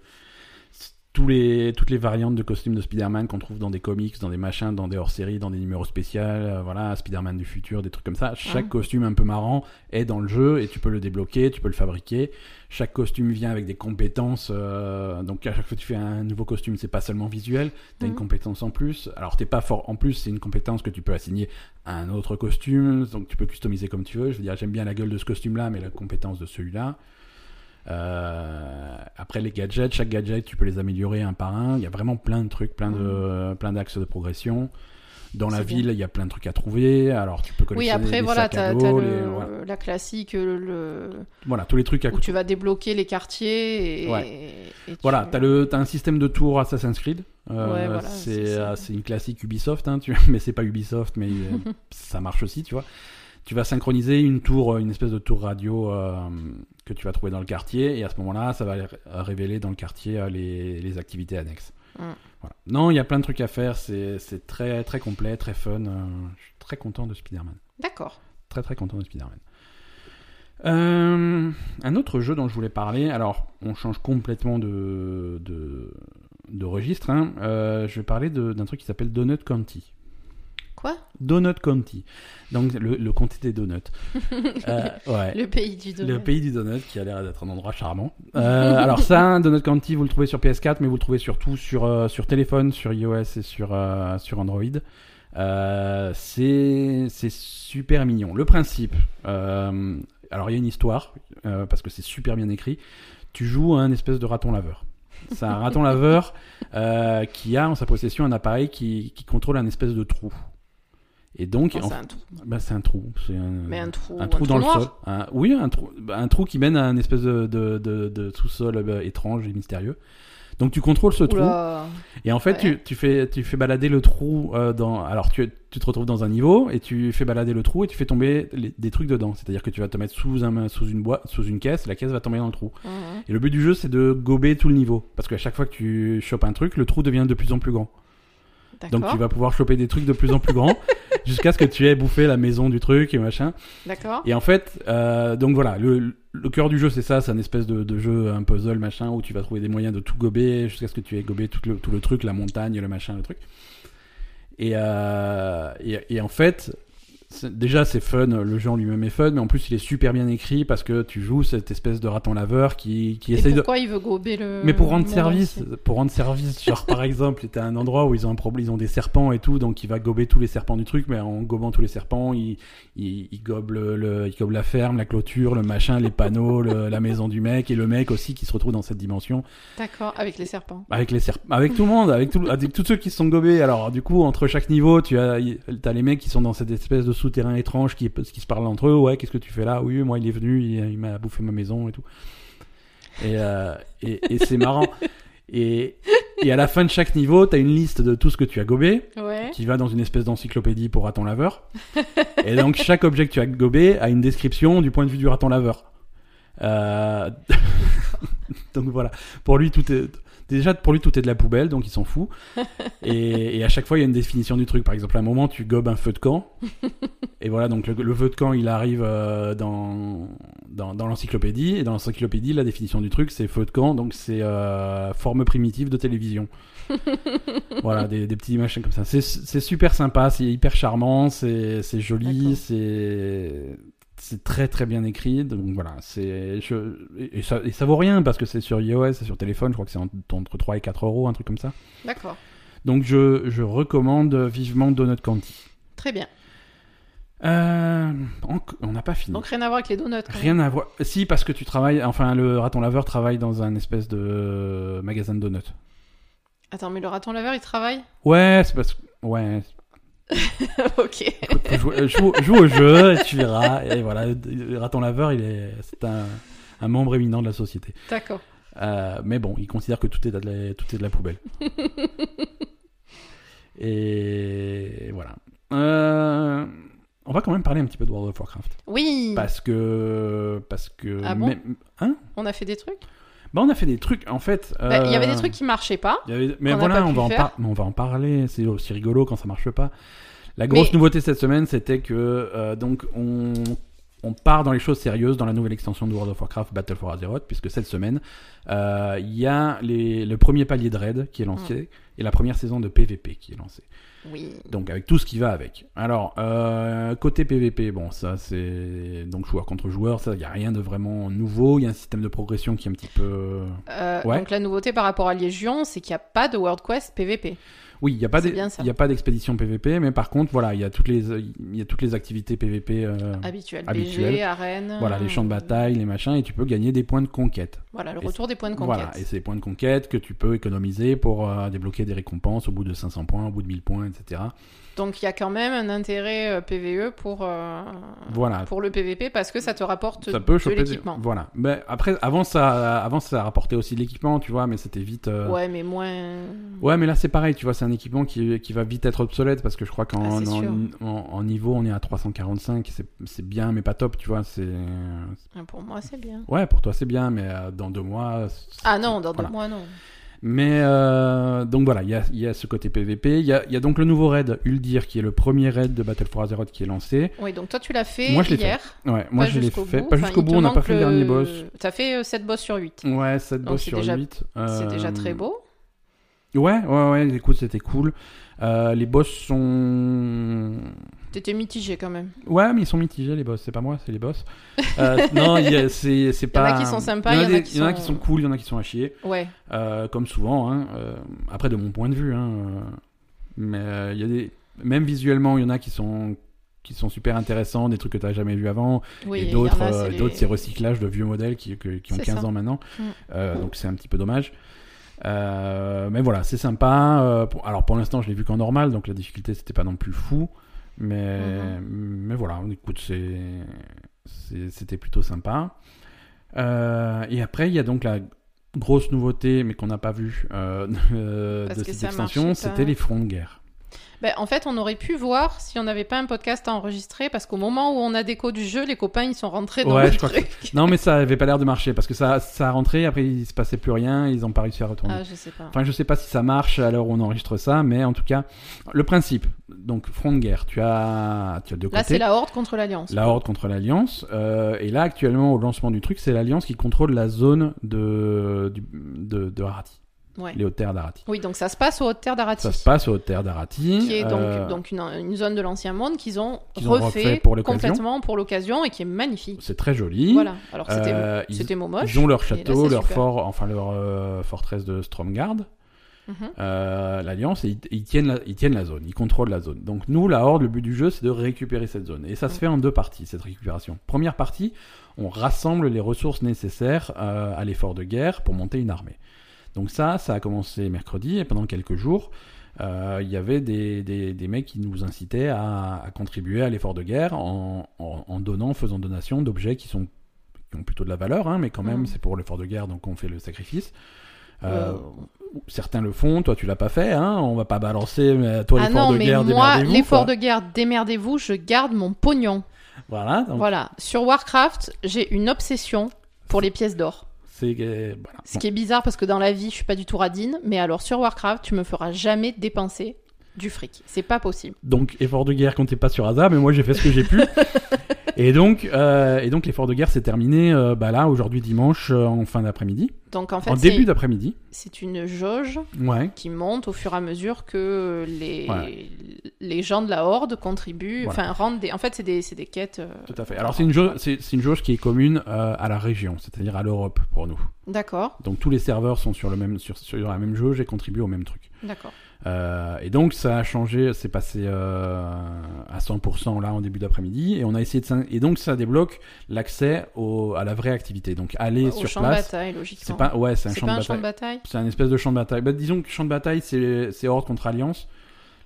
tous les, toutes les variantes de costumes de Spider-Man qu'on trouve dans des comics, dans des machins, dans des hors-séries, dans des numéros spéciaux, euh, voilà, Spider-Man du futur, des trucs comme ça. Chaque Mm. costume un peu marrant est dans le jeu et tu peux le débloquer, tu peux le fabriquer. Chaque costume vient avec des compétences, euh, donc à chaque fois que tu fais un nouveau costume, c'est pas seulement visuel, t'as une Mhm. compétence en plus. Alors t'es pas fort en plus, c'est une compétence que tu peux assigner à un autre costume, donc tu peux customiser comme tu veux. Je veux dire, j'aime bien la gueule de ce costume-là, mais la compétence de celui-là. Euh, après les gadgets, chaque gadget tu peux les améliorer un par un. Il y a vraiment plein de trucs, plein de plein d'axes de progression. Dans la bien. ville, il y a plein de trucs à trouver. Alors tu peux Oui, collectionner après, les voilà, t'as voilà. la classique, le, le- Voilà, tous les trucs à où tu vas débloquer les quartiers et. Ouais. et tu- Voilà, t'as le t'as un système de tour Assassin's Creed. Euh, Ouais, voilà, c'est euh, une classique Ubisoft, hein, tu... mais c'est pas Ubisoft, mais euh, ça marche aussi, tu vois. Tu vas synchroniser une tour, euh, une espèce de tour radio euh, que tu vas trouver dans le quartier, et à ce moment-là, ça va ré- révéler dans le quartier euh, les, les activités annexes. Mm. Voilà. Non, il y a plein de trucs à faire, c'est très très complet, très fun. je suis très content de Spider-Man. D'accord. Très très content de Spider-Man. Euh, un autre jeu dont je voulais parler, alors on change complètement de, de, de registre. hein. Euh, je vais parler d'un truc qui s'appelle Donut County. Quoi? Donut County. Donc le, le comté des donuts. Euh, ouais. Le pays du donut. Le pays du donut qui a l'air d'être un endroit charmant. Euh, alors ça, Donut County, vous le trouvez sur PS4, mais vous le trouvez surtout sur, euh, sur téléphone, sur iOS et sur, sur Android. C'est super mignon. Le principe, alors il y a une histoire, parce que c'est super bien écrit. Tu joues à un espèce de raton laveur. C'est un raton laveur qui a en sa possession un appareil qui, qui contrôle un espèce de trou. Et donc, Oh, en- c'est un trou. bah, c'est un trou. C'est un, Mais un trou. un trou dans le noir. sol. Un- oui, un trou, bah, un trou qui mène à un espèce de, de, de, de sous-sol euh, étrange et mystérieux. Donc tu contrôles ce trou et en fait Ouais. tu, tu fais tu fais balader le trou euh, dans alors tu, tu te retrouves dans un niveau et tu fais balader le trou et tu fais tomber les- des trucs dedans. C'est-à-dire que tu vas te mettre sous un sous une boîte sous une caisse, la caisse va tomber dans le trou. Mhm. Et le but du jeu c'est de gober tout le niveau parce qu'à chaque fois que tu chopes un truc, le trou devient de plus en plus grand. Donc tu vas pouvoir choper des trucs de plus en plus grands jusqu'à ce que tu aies bouffé la maison du truc et machin. D'accord. Et en fait, euh, donc voilà, le, le cœur du jeu, c'est ça, c'est un espèce de, de jeu, un puzzle, machin, où tu vas trouver des moyens de tout gober jusqu'à ce que tu aies gobé tout le, tout le truc, la montagne, le machin, le truc. Et, euh, et, et en fait, déjà c'est fun, le jeu en lui-même est fun, mais en plus il est super bien écrit parce que tu joues cette espèce de raton laveur qui, qui essaye de... pourquoi il veut gober le. Mais pour rendre service, pour rendre service, genre par exemple, t'as un endroit où ils ont un problème, ils ont des serpents et tout, donc il va gober tous les serpents du truc, mais en gobant tous les serpents, il, il, il gobe le, le- il gobe la ferme, la clôture, le machin, les panneaux, le- la maison du mec et le mec aussi qui se retrouve dans cette dimension D'accord, avec les serpents. avec les serpents, avec tout le monde, avec, tout, avec tous ceux qui se sont gobés. Alors du coup, entre chaque niveau, tu as, t'as les mecs qui sont dans cette espèce de souterrain étrange qui, qui se parlent entre eux. Ouais, qu'est-ce que tu fais là? Oui, moi il est venu, il, il m'a bouffé ma maison et tout. Et, euh, et, et c'est marrant. Et, et à la fin de chaque niveau, t'as une liste de tout ce que tu as gobé, Ouais. qui va dans une espèce d'encyclopédie pour raton laveur. et donc chaque objet que tu as gobé a une description du point de vue du raton laveur. Euh, donc voilà, pour lui tout est déjà pour lui tout est de la poubelle, donc il s'en fout. Et, et à chaque fois il y a une définition du truc. Par exemple, à un moment tu gobes un feu de camp, et voilà donc le, le feu de camp il arrive euh, dans dans, dans l'encyclopédie et dans l'encyclopédie la définition du truc c'est feu de camp, donc c'est euh, forme primitive de télévision. voilà des, des petits machins comme ça. C'est super sympa, c'est hyper charmant, c'est joli, c'est c'est très très bien écrit donc voilà c'est je- et, ça, et ça vaut rien parce que c'est sur iOS et sur téléphone je crois que c'est en- entre 3 et 4 euros un truc comme ça D'accord. donc je, je recommande vivement Donut County Très bien. euh, on n'a pas fini Donc rien à voir avec les donuts. rien à voir si parce que tu travailles enfin le raton laveur travaille dans un espèce de magasin de donuts Attends, mais le raton laveur, il travaille? Ouais c'est parce que ouais Ok. Écoute, joue, joue- joue au jeu et tu verras et voilà raton laveur il est c'est un, un membre éminent de la société D'accord. Euh, mais bon, ils considèrent que tout est de la, tout est de la poubelle. Et voilà. Euh, on va quand même parler un petit peu de World of Warcraft. Oui. Parce que. Parce que. Ah bon même- hein? On a fait des trucs? Bah, on a fait des trucs, en fait. Bah, Il y avait euh, des trucs qui marchaient pas. il y avait- Mais voilà, on va, en faire. par- mais on va en parler. C'est aussi rigolo quand ça marche pas. La grosse Mais- nouveauté cette semaine, c'était que euh, donc on, on part dans les choses sérieuses dans la nouvelle extension de World of Warcraft Battle for Azeroth, puisque cette semaine, euh, il y a les, le premier palier de raid qui est lancé Mm. et la première saison de PVP qui est lancée. Oui. Donc avec tout ce qui va avec. Alors euh, côté PVP, bon ça c'est donc joueur contre joueur, ça il y a rien de vraiment nouveau. Il y a un système de progression qui est un petit peu Euh, Ouais. Donc la nouveauté par rapport à Légion, c'est qu'il n'y a pas de World Quest PVP. Oui, il n'y a pas d'expédition PVP, mais par contre, voilà, il y a toutes les, il y a toutes les activités PVP, euh, Habituel. Habituel. BG, arène. voilà, les champs de euh, bataille, les machins, et tu peux gagner des points de conquête. Voilà, le Et retour des points de conquête. Voilà, et c'est des points de conquête que tu peux économiser pour euh, débloquer des récompenses au bout de 500 points, au bout de 1000 points, etc. Donc il y a quand même un intérêt euh, PVE pour, euh, Voilà. pour le PVP parce que ça te rapporte Ça peut de l'équipement. Voilà. Mais après, avant ça, avant ça rapportait aussi de l'équipement, tu vois, mais c'était vite. euh, Ouais, mais moins. Ouais, mais là c'est pareil, tu vois, c'est un équipement qui, qui va vite être obsolète parce que je crois qu'en Ah, c'est en, sûr. en- en niveau on est à 345, c'est bien mais pas top, tu vois. C'est Ah, Pour moi, c'est bien. ouais pour toi c'est bien, mais dans deux mois. Ah non, dans voilà. deux mois, non. Mais euh, donc voilà, il y a, il y a ce côté PVP, il y a, il y a donc le nouveau raid Uldir qui est le premier raid de Battle for Azeroth qui est lancé. Oui, donc toi, tu l'as fait Moi, je l'ai hier. Ouais, moi je l'ai fait, bout. pas jusqu'au bout, on n'a pas fait le dernier boss. T'as fait 7 boss sur 8. Ouais, 7 Donc boss sur déjà- 8. C'est déjà euh, très beau. Ouais, ouais, ouais, écoute, c'était cool. Euh, les boss sont. T'étais mitigé quand même. Ouais, mais ils sont mitigés, les boss. C'est pas moi, c'est les boss. Euh, non, il y a- c'est c'est y en a pas. qui sont sympas, Il y en a, il des- qui il y en a sont- qui sont cool, il y en a qui sont à chier. Ouais. Euh, comme souvent, hein. euh, après, de mon point de vue. Hein, mais il y a des. Même visuellement, il y en a qui sont qui sont super intéressants, des trucs que tu n'as jamais vu avant, Oui, et il d'autres, les- d'autres c'est recyclage de vieux modèles qui, qui ont C'est 15 ça. ans maintenant. Mm. Euh, donc c'est un petit peu dommage. Euh, mais voilà, c'est sympa. Euh, pour- alors pour l'instant, je l'ai vu qu'en normal, donc la difficulté c'était pas non plus fou. Mais, Mhm. mais voilà, écoute, c'était plutôt sympa. Euh, et après, il y a donc la grosse nouveauté, mais qu'on n'a pas vue de cette extension, c'était les fronts de guerre. Ben, en fait, on aurait pu voir si on n'avait pas un podcast à enregistrer parce qu'au moment où on a déco du jeu, les copains ils sont rentrés dans Ouais, le je crois que-. Non, mais ça avait pas l'air de marcher parce que ça, ça a rentré, après il se passait plus rien, ils ont pas réussi à retourner. Ah, je sais pas. Enfin, je sais pas si ça marche à l'heure où on enregistre ça, mais en tout cas, le principe. Donc, front de guerre, tu as, tu as deux Là, côtés. c'est la horde contre l'alliance. La Horde contre l'Alliance. euh, et là, actuellement, au lancement du truc, c'est l'Alliance qui contrôle la zone de, de, de Ouais. les hautes terres d'Arati. Oui, donc ça se passe aux hautes terres d'Arati. Ça se passe aux hautes terres d'Arati. Qui est donc, euh, donc une, une zone de l'ancien monde qu'ils ont Qu'ils ont refait, refait pour l'occasion. complètement pour l'occasion et qui est magnifique. C'est très joli. Voilà. Alors c'était Euh, c'était moche. Ils ont leur là, château, leur super. fort, enfin leur euh, forteresse de Stromgard. Mhm. euh, l'Alliance, et ils, ils tiennent la, ils tiennent la zone, ils contrôlent la zone. Donc nous, la Horde, le but du jeu, c'est de récupérer cette zone. Et ça se fait en deux parties, cette récupération. Première partie, on rassemble les ressources nécessaires à l'effort de guerre pour monter une armée. Donc ça, ça a commencé mercredi, et pendant quelques jours, euh, il y avait des, des, des mecs qui nous incitaient à, à contribuer à l'effort de guerre en, en, en donnant, en faisant donation d'objets qui sont qui ont plutôt de la valeur, hein, mais quand même, Mm. c'est pour l'effort de guerre, donc on fait le sacrifice. Euh, Euh, Certains le font, toi tu l'as pas fait, hein, on va pas balancer, mais toi Ah l'effort de mais guerre, moi, démerdez-vous, l'effort quoi. de guerre, démerdez-vous, je garde mon pognon. Voilà, donc Voilà. Sur Warcraft, j'ai une obsession pour les pièces d'or. Ce qui est bizarre parce que dans la vie, je suis pas du tout radine, mais alors sur Warcraft, tu me feras jamais dépenser du fric. C'est pas possible. Donc effort de guerre comptez pas sur hasard, mais moi j'ai fait ce que j'ai pu. et donc, euh, et donc l'effort de guerre s'est terminé euh, bah là aujourd'hui dimanche euh, en fin d'après-midi, Donc en fait, en début d'après-midi. c'est une jauge Ouais. qui monte au fur et à mesure que les, Ouais. les gens de la Horde contribuent, Voilà. enfin rendent des... En fait, c'est des, des quêtes... Tout à fait. Alors c'est une jauge, une jauge qui est commune à la région, c'est-à-dire à l'Europe pour nous. D'accord, Donc tous les serveurs sont sur le même sur, sur la même jauge et contribuent au même truc. D'accord. Euh, et donc ça a changé, c'est passé euh, à 100% là en début d'après-midi et on a essayé de et donc ça débloque l'accès à la vraie activité. Donc aller Au sur champ de place, bataille, logiquement. c'est pas ouais, c'est un C'est champ pas de un champ bataille. de bataille? C'est un espèce de champ de bataille. Bah, disons que champ de bataille c'est c'est Horde contre Alliance.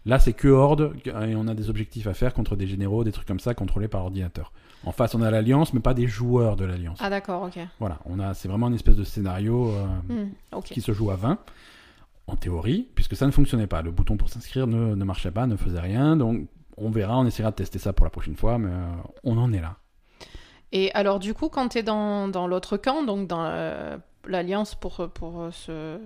Là, c'est que Horde, et on a des objectifs à faire contre des généraux, des trucs comme ça, contrôlés par ordinateur. En face, on a l'Alliance, mais pas des joueurs de l'Alliance. Ah d'accord, ok. Voilà, on a, c'est vraiment une espèce de scénario euh, Hmm, qui se joue à 20, en théorie, puisque ça ne fonctionnait pas. Le bouton pour s'inscrire ne, ne marchait pas, ne faisait rien, donc on verra, on essaiera de tester ça pour la prochaine fois, mais euh, on en est là. Et alors du coup, quand tu es dans, dans l'autre camp, donc dans euh, l'Alliance pour, pour euh, ce...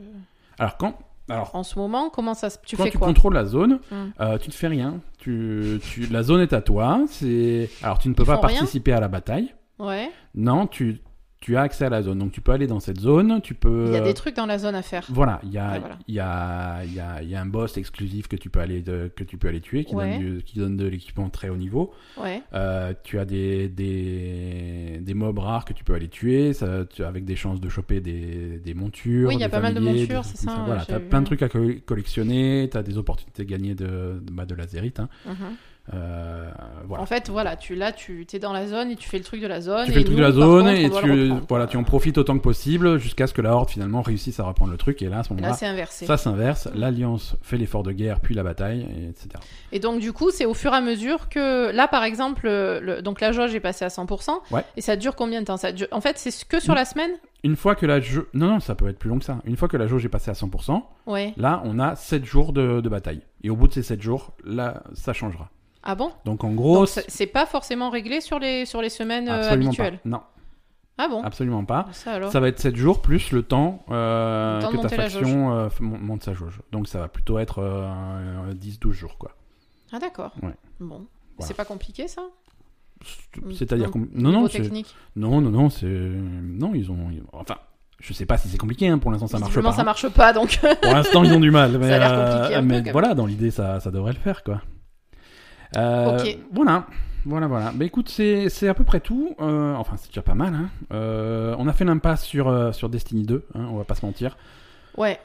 Alors, quand, alors, en ce moment, comment ça se... Tu quand fais tu quoi contrôles la zone, euh, tu ne fais rien. Tu, tu, la zone est à toi. C'est alors tu ne peux Ils pas rien participer à la bataille. Ouais. Non, tu, tu as accès à la zone. Donc tu peux aller dans cette zone. Tu peux. Il y a des trucs dans la zone à faire. Voilà, il y a, voilà. il y, a, il y, a, il y a un boss exclusif que tu peux aller, de- que tu peux aller tuer, qui, Ouais. donne, du- qui donne de l'équipement très haut niveau. Ouais. Euh, tu as des, des, des mobs rares que tu peux aller tuer, ça, tu, avec des chances de choper des, des montures. Oui, il y a pas mal de montures, c'est ça, Voilà, tu as vu. plein de trucs à co- collectionner, tu as des opportunités de gagner de, de, bah, de la zérite. hein. Mhm. Euh, voilà. En fait, voilà, tu là, tu es dans la zone et tu fais le truc de la zone. tu fais le truc nous, de la zone contre, et tu, voilà, tu en profites autant que possible jusqu'à ce que la horde finalement réussisse à reprendre le truc. Et là, à ce Là, moment-là, c'est inversé. ça s'inverse. L'alliance fait l'effort de guerre, puis la bataille, et etc. Et donc, du coup, c'est au fur et à mesure que. Là, par exemple, le... donc la jauge est passée à 100%. Ouais. Et ça dure combien de temps? Ça dure... En fait, c'est que sur la semaine? Une fois que la jauge... Non, non, ça peut être plus long que ça. Une fois que la jauge est passée à 100%, Ouais. là, on a 7 jours de, de bataille. Et au bout de ces 7 jours, là, ça changera. Ah bon? Donc en gros, c'est pas forcément réglé sur les, sur les semaines euh, absolument habituelles? pas. Non, Ah bon? Absolument pas. Ça alors Ça va être 7 jours plus le temps, euh, Le temps de que ta faction euh, monte sa jauge. Donc ça va plutôt être euh, 10-12 jours, quoi. Ah d'accord. Ouais. Bon. Voilà. C'est pas compliqué ça? C'est-à-dire Non, non, technique? non, non, non, c'est non, ils ont, enfin, je sais pas si c'est compliqué. Hein, pour l'instant, ça marche pas. ça hein. marche pas donc. Pour l'instant, ils ont du mal. Mais, a l'air euh, compliqué un mais voilà, dans l'idée, ça, ça devrait le faire, quoi. Euh, Ok. Voilà, voilà, voilà. Mais écoute, c'est c'est à peu près tout. Euh, enfin, c'est déjà pas mal. Hein. Euh, on a fait l'impasse sur, euh, sur Destiny 2, hein, on va pas se mentir. Ouais.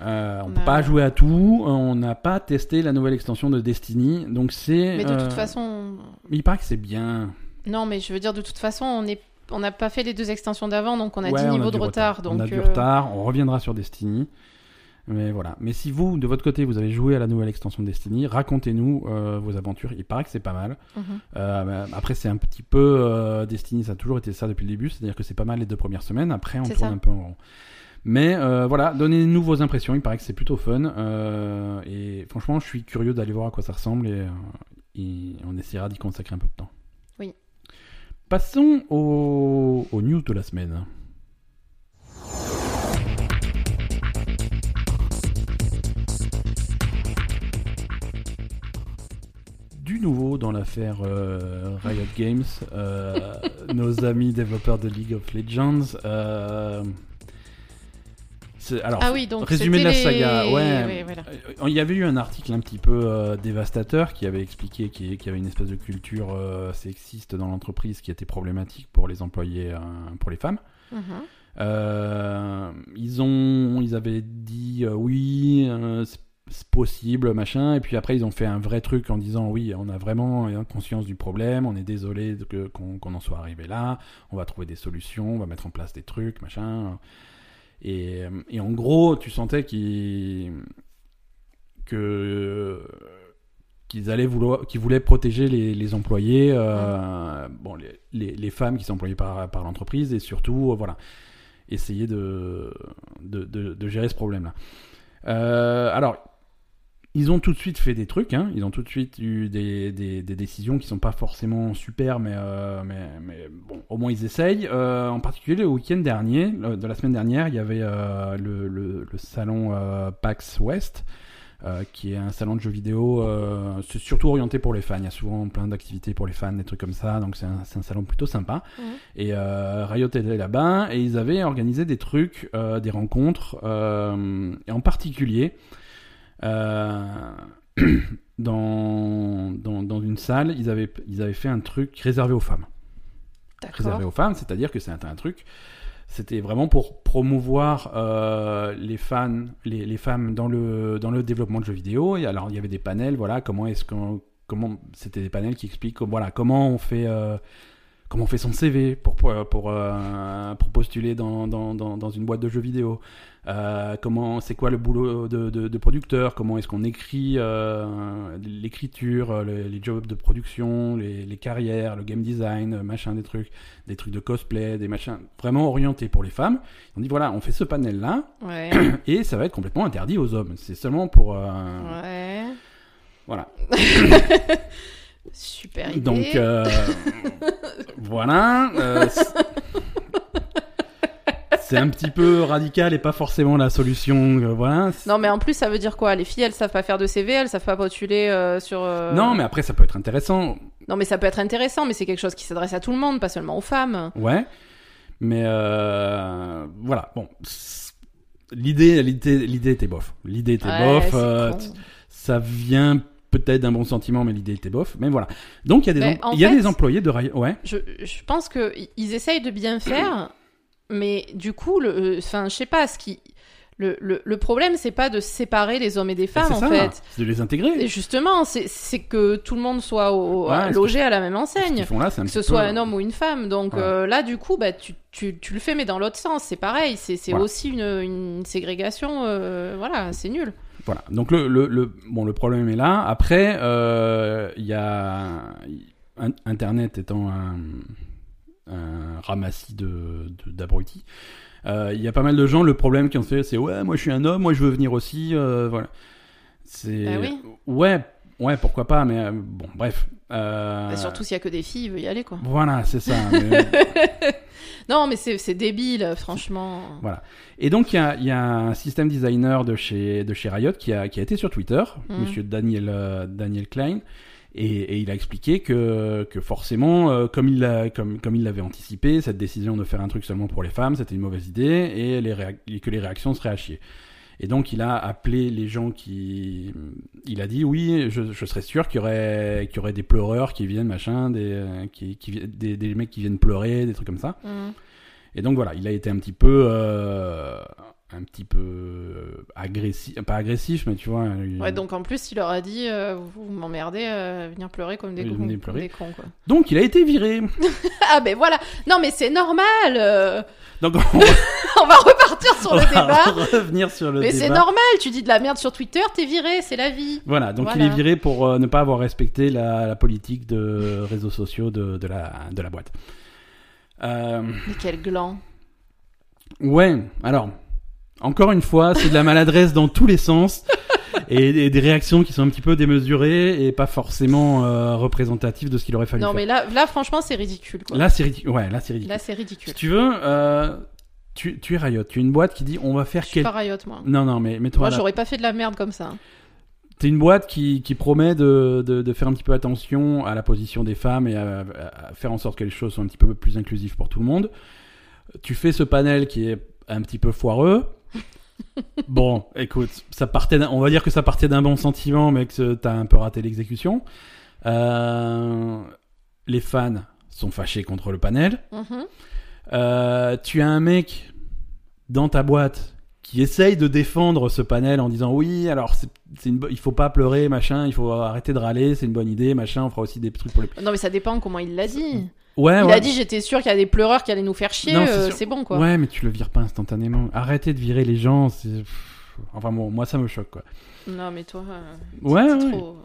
On peut pas jouer à tout. On n'a pas testé la nouvelle extension de Destiny. Donc c'est. Mais de toute façon. Il paraît que c'est bien. Non, mais je veux dire, de toute façon, on est. On n'a pas fait les deux extensions d'avant, donc on a Ouais, 10 on niveaux de retard. Donc, on a du retard. On reviendra sur Destiny. Mais voilà. Mais si vous, de votre côté, vous avez joué à la nouvelle extension de Destiny, racontez-nous euh, vos aventures. Il paraît que c'est pas mal. mhm. Euh, après, c'est un petit peu euh, Destiny, ça a toujours été ça depuis le début, c'est-à-dire que c'est pas mal les deux premières semaines. Après, on tourne ça. un peu en rond. Mais voilà, donnez-nous vos impressions. Il paraît que c'est plutôt fun. et franchement, je suis curieux d'aller voir à quoi ça ressemble et, et on essaiera d'y consacrer un peu de temps. Oui. Passons aux, aux news de la semaine. Du nouveau dans l'affaire euh, Riot Games, euh, nos amis développeurs de League of Legends. euh, alors, Ah oui, donc. résumé de la les- saga, ouais. voilà. Il y avait eu un article un petit peu euh, dévastateur qui avait expliqué qu'il y- avait une espèce de culture euh, sexiste dans l'entreprise qui était problématique pour les employés, euh, pour les femmes. Mhm. Ils ont, ils avaient dit oui, c'est c'est possible, machin, et puis après ils ont fait un vrai truc en disant oui, on a vraiment conscience du problème, on est désolé qu'on qu'on en soit arrivé là, on va trouver des solutions, on va mettre en place des trucs, machin. Et, et en gros, tu sentais qu'ils que qu'ils allaient vouloir, qu'ils voulaient protéger les, les employés, euh, bon, les, les, les femmes qui sont employées par, par l'entreprise, et surtout, euh, voilà, essayer de, de, de, de gérer ce problème-là. Euh, alors, ils ont tout de suite fait des trucs, hein, ils ont tout de suite eu des, des, des décisions qui sont pas forcément super, mais, euh, mais, mais bon, au moins ils essayent. Euh, en particulier, le week-end dernier, le- de la semaine dernière, il y avait euh, le, le, le salon PAX West, qui est un salon de jeux vidéo, c'est surtout orienté pour les fans. Il y a souvent plein d'activités pour les fans, des trucs comme ça, donc c'est un, salon plutôt sympa. Mhm. Et Riot était là-bas et ils avaient organisé des trucs, des rencontres, et en particulier dans, dans, dans une salle, ils avaient, ils avaient fait un truc réservé aux femmes réservé aux femmes, c'est-à-dire que c'est un, un truc, c'était vraiment pour promouvoir euh, les fans, les, les femmes dans le dans le développement de jeux vidéo. Et alors il y avait des panels, voilà, comment est-ce qu'on comment c'était des panels qui expliquent voilà comment on fait euh, comment on fait son CV pour, pour, pour, euh, pour postuler dans, dans, dans, dans une boîte de jeux vidéo. Euh, comment c'est quoi le boulot de, de, de producteur? Comment est-ce qu'on écrit euh, l'écriture, euh, les, les jobs de production, les, les carrières, le game design, euh, machin, des trucs, des trucs de cosplay, des machins vraiment orientés pour les femmes. On dit voilà, on fait ce panel là Ouais. et ça va être complètement interdit aux hommes. C'est seulement pour euh, Ouais. voilà. Super idée. Donc euh, voilà. euh, c'est- un petit peu radical et pas forcément la solution. euh, voilà. Non, mais en plus, ça veut dire quoi? Les filles, elles savent pas faire de CV, elles savent pas postuler euh, sur. euh, Non, mais après ça peut être intéressant. Non, mais ça peut être intéressant, mais c'est quelque chose qui s'adresse à tout le monde, pas seulement aux femmes. Ouais. Mais euh, voilà. Bon. c'est- L'idée, l'idée, l'idée était bof. L'idée était Ouais, bof. c'est euh, con. t- ça vient peut-être d'un bon sentiment, mais l'idée était bof. Mais voilà. Donc il y a des, em- il y a fait- des employés de Riot. Ouais. Je, je pense que i- ils essayent de bien faire, mais du coup, euh, enfin, je sais pas, ce qui, le, le, le problème, c'est pas de séparer les hommes et des femmes, c'est en ça. fait. C'est de les intégrer. Et justement, c'est que tout le monde soit au- Ouais, ce logé à la même Ce enseigne. font là, c'est un Que ce soit un homme ou une femme. Donc euh, là, du coup, bah, tu, tu, tu le fais, mais dans l'autre sens. C'est pareil. C'est Voilà. aussi une, une ségrégation. euh, voilà, c'est nul. Voilà. Donc le, le, le, bon, le problème est là. Après, euh, il y a Internet étant un, un ramassis de de- d'abrutis. euh, Il y a pas mal de gens. Le problème qui ont fait, c'est ouais, moi je suis un homme, moi je veux venir aussi. euh, voilà. C'est Bah oui. ouais, ouais, pourquoi pas. Mais euh, bon, bref. Euh, Bah, surtout s'il y a que des filles, il veut y aller, quoi. Voilà, c'est ça. mais- Non, mais c'est débile, franchement. Voilà. Et donc, il y y a un système designer de chez, de chez Riot qui a, qui a été sur Twitter, Mhm. monsieur Daniel, euh, Daniel Klein, et, et il a expliqué que, que forcément, euh, comme il l'a- comme, comme il l'avait anticipé, cette décision de faire un truc seulement pour les femmes, c'était une mauvaise idée, et, les réac- et que les réactions seraient à chier. Et donc, il a appelé les gens qui. Il a dit oui, je, je serais sûr qu'il y aurait, qu'il y aurait des pleureurs qui viennent, machin, des, qui, qui, vi- des, des mecs qui viennent pleurer, des trucs comme ça. Mm. Et donc voilà, il a été un petit peu, euh, un petit peu euh, agressif, pas agressif, mais tu vois. il- Ouais, donc en plus, il leur a dit euh, Vous m'emmerdez, euh, venir pleurer comme des, Oui, cons, pleurer. des cons, quoi. Donc, il a été viré. Ah, ben voilà Non, mais c'est normal euh, Donc on va, On va repartir sur on le va débat revenir sur le Mais débat. c'est normal, tu dis de la merde sur Twitter, t'es viré, c'est la vie. Voilà, donc il est viré pour ne pas avoir respecté la, la politique de réseaux sociaux de, de, la, de la boîte. Mais quel gland. ouais, alors, encore une fois, c'est de la maladresse dans tous les sens. Et, et des réactions qui sont un petit peu démesurées et pas forcément euh, représentatives de ce qu'il aurait fallu Non, faire. mais là, là franchement, c'est ridicule. Quoi. Là, c'est ridicule. Ouais, là, c'est ridicule. Là, c'est ridicule. Si tu veux, euh, tu, tu es Riot, tu es une boîte qui dit on va faire Je suis quel... pas Riot, moi. Non, non, mais mets-toi Moi, là. j'aurais pas fait de la merde comme ça. T'es une boîte qui, qui promet de, de, de faire un petit peu attention à la position des femmes et à, à faire en sorte que les choses soient un petit peu plus inclusives pour tout le monde. Tu fais ce panel qui est un petit peu foireux. bon, écoute, ça partait, on va dire que ça partait d'un bon sentiment, mais que t'as un peu raté l'exécution. Euh, les fans sont fâchés contre le panel. Mhm. Euh, tu as un mec dans ta boîte qui essaye de défendre ce panel en disant oui, alors c'est, une il faut pas pleurer, machin, il faut arrêter de râler, c'est une bonne idée, machin, on fera aussi des trucs pour les. Non, mais ça dépend comment il l'a dit. Ouais, il ouais. a dit J'étais sûr qu'il y a des pleureurs qui allaient nous faire chier, euh, c'est bon, quoi. Ouais, mais tu le vires pas instantanément. Arrêtez de virer les gens, Enfin bon, moi ça me choque quoi. Non, mais toi. euh, Ouais, trop-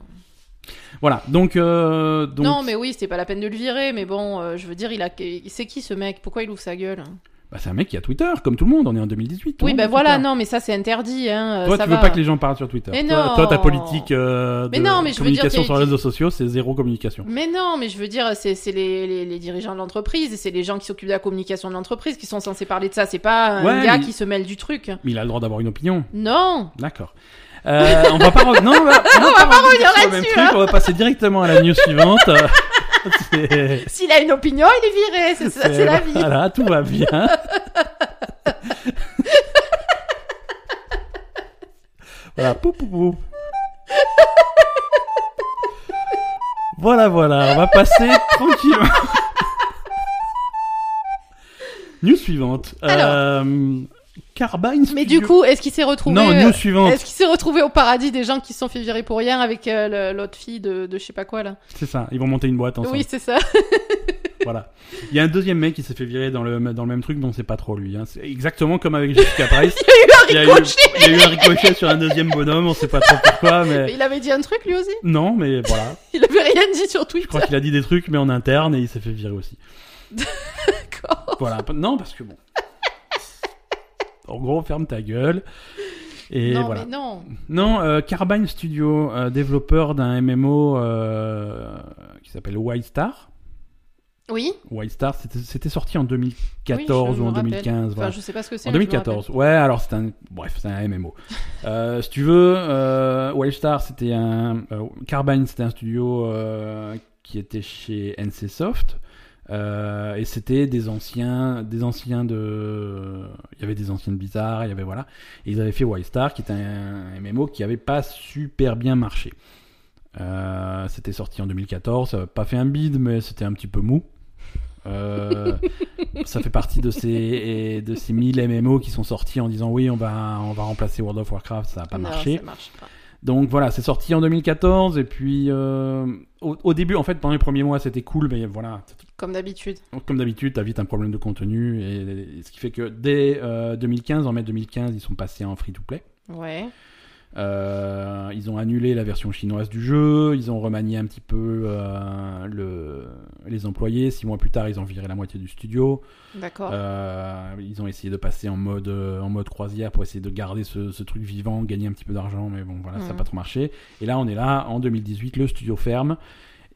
Voilà, donc. euh, donc... Non, mais oui, c'était pas la peine de le virer, mais bon, euh, je veux dire, il a. C'est qui ce mec? Pourquoi il ouvre sa gueule Bah, c'est un mec qui a Twitter, comme tout le monde, on est en 2018. tout le Oui, ben voilà, Twitter. non, mais ça c'est interdit, hein. Toi, ça tu veux va. pas que les gens parlent sur Twitter. Mais toi, non. toi, ta politique euh, de Mais non, mais je veux dire communication sur les réseaux sociaux, c'est zéro communication. Mais non, mais je veux dire, c'est les, les, les dirigeants de l'entreprise c'est les gens qui s'occupent de la communication de l'entreprise qui sont censés parler de ça. C'est pas un Ouais, gars mais- qui se mêle du truc. Mais il a le droit d'avoir une opinion. Non D'accord. Euh, on va pas non, on va, on va pas, revenir là-dessus, hein. On va passer directement à la news suivante. S'il a une opinion, il est viré. C'est ça, c'est la vie. Voilà, tout va bien. voilà, pou, pou, pou. Voilà, voilà, on va passer tranquillement. News suivante. Alors. Euh, Carbine Mais du coup, est-ce qu'il s'est retrouvé Non, euh, news suivante. Est-ce qu'il s'est retrouvé au paradis des gens qui se sont fait virer pour rien avec euh, le- l'autre fille de, de je sais pas quoi là C'est ça, ils vont monter une boîte ensemble. Oui, c'est ça. Voilà. Il y a un deuxième mec qui s'est fait virer dans le, dans le même truc, dont c'est pas trop lui. Hein. C'est exactement comme avec Jessica Price. il, y a eu, il y a eu un ricochet sur un deuxième bonhomme, on sait pas trop pourquoi, mais... Il avait dit un truc lui aussi? Non, mais voilà. Il avait rien dit sur Je Twitter. crois qu'il a dit des trucs, mais en interne, et il s'est fait virer aussi. D'accord. Voilà. Non, parce que bon. En gros, ferme ta gueule. Et non, voilà. mais non. Non, euh, Carbine Studio, euh, développeur d'un MMO euh, qui s'appelle Wildstar. Oui Wildstar, c'était c'était sorti en Oui, 2014 je ou en me rappelle. 2015. Enfin, voilà. je sais pas ce que c'est. En mais je me 2014. Ouais, alors c'est un, bref, c'est un MMO. si tu veux, euh, Wildstar, c'était un, Carbine, c'était un studio qui était chez NCSoft. Euh, et c'était des anciens, des anciens de, il y avait des anciens de Blizzard, il y avait voilà, et ils avaient fait Wildstar, qui était un, MMO qui avait pas super bien marché. Euh, c'était sorti en 2014, ça n'a pas fait un bid, mais c'était un petit peu mou. Euh, ça fait partie de ces de ces 1000 MMO qui sont sortis en disant oui on va on va remplacer World of Warcraft ça n'a pas Non, marché ça marche pas. Donc voilà c'est sorti en 2014 et puis euh, au, au début en fait pendant les premiers mois c'était cool mais voilà Comme d'habitude. comme d'habitude t'as vite un problème de contenu et, et ce qui fait que dès euh, 2015 en mai 2015 ils sont passés en free to play Ouais. Euh, ils ont annulé la version chinoise du jeu, ils ont remanié un petit peu euh, le, les employés. Six mois plus tard, ils ont viré la moitié du studio. D'accord. Euh, ils ont essayé de passer en mode, euh, en mode croisière pour essayer de garder ce, ce truc vivant, gagner un petit peu d'argent, mais bon, voilà, ça n'a Mhm. pas trop marché. Et là, on est là, en 2018, le studio ferme.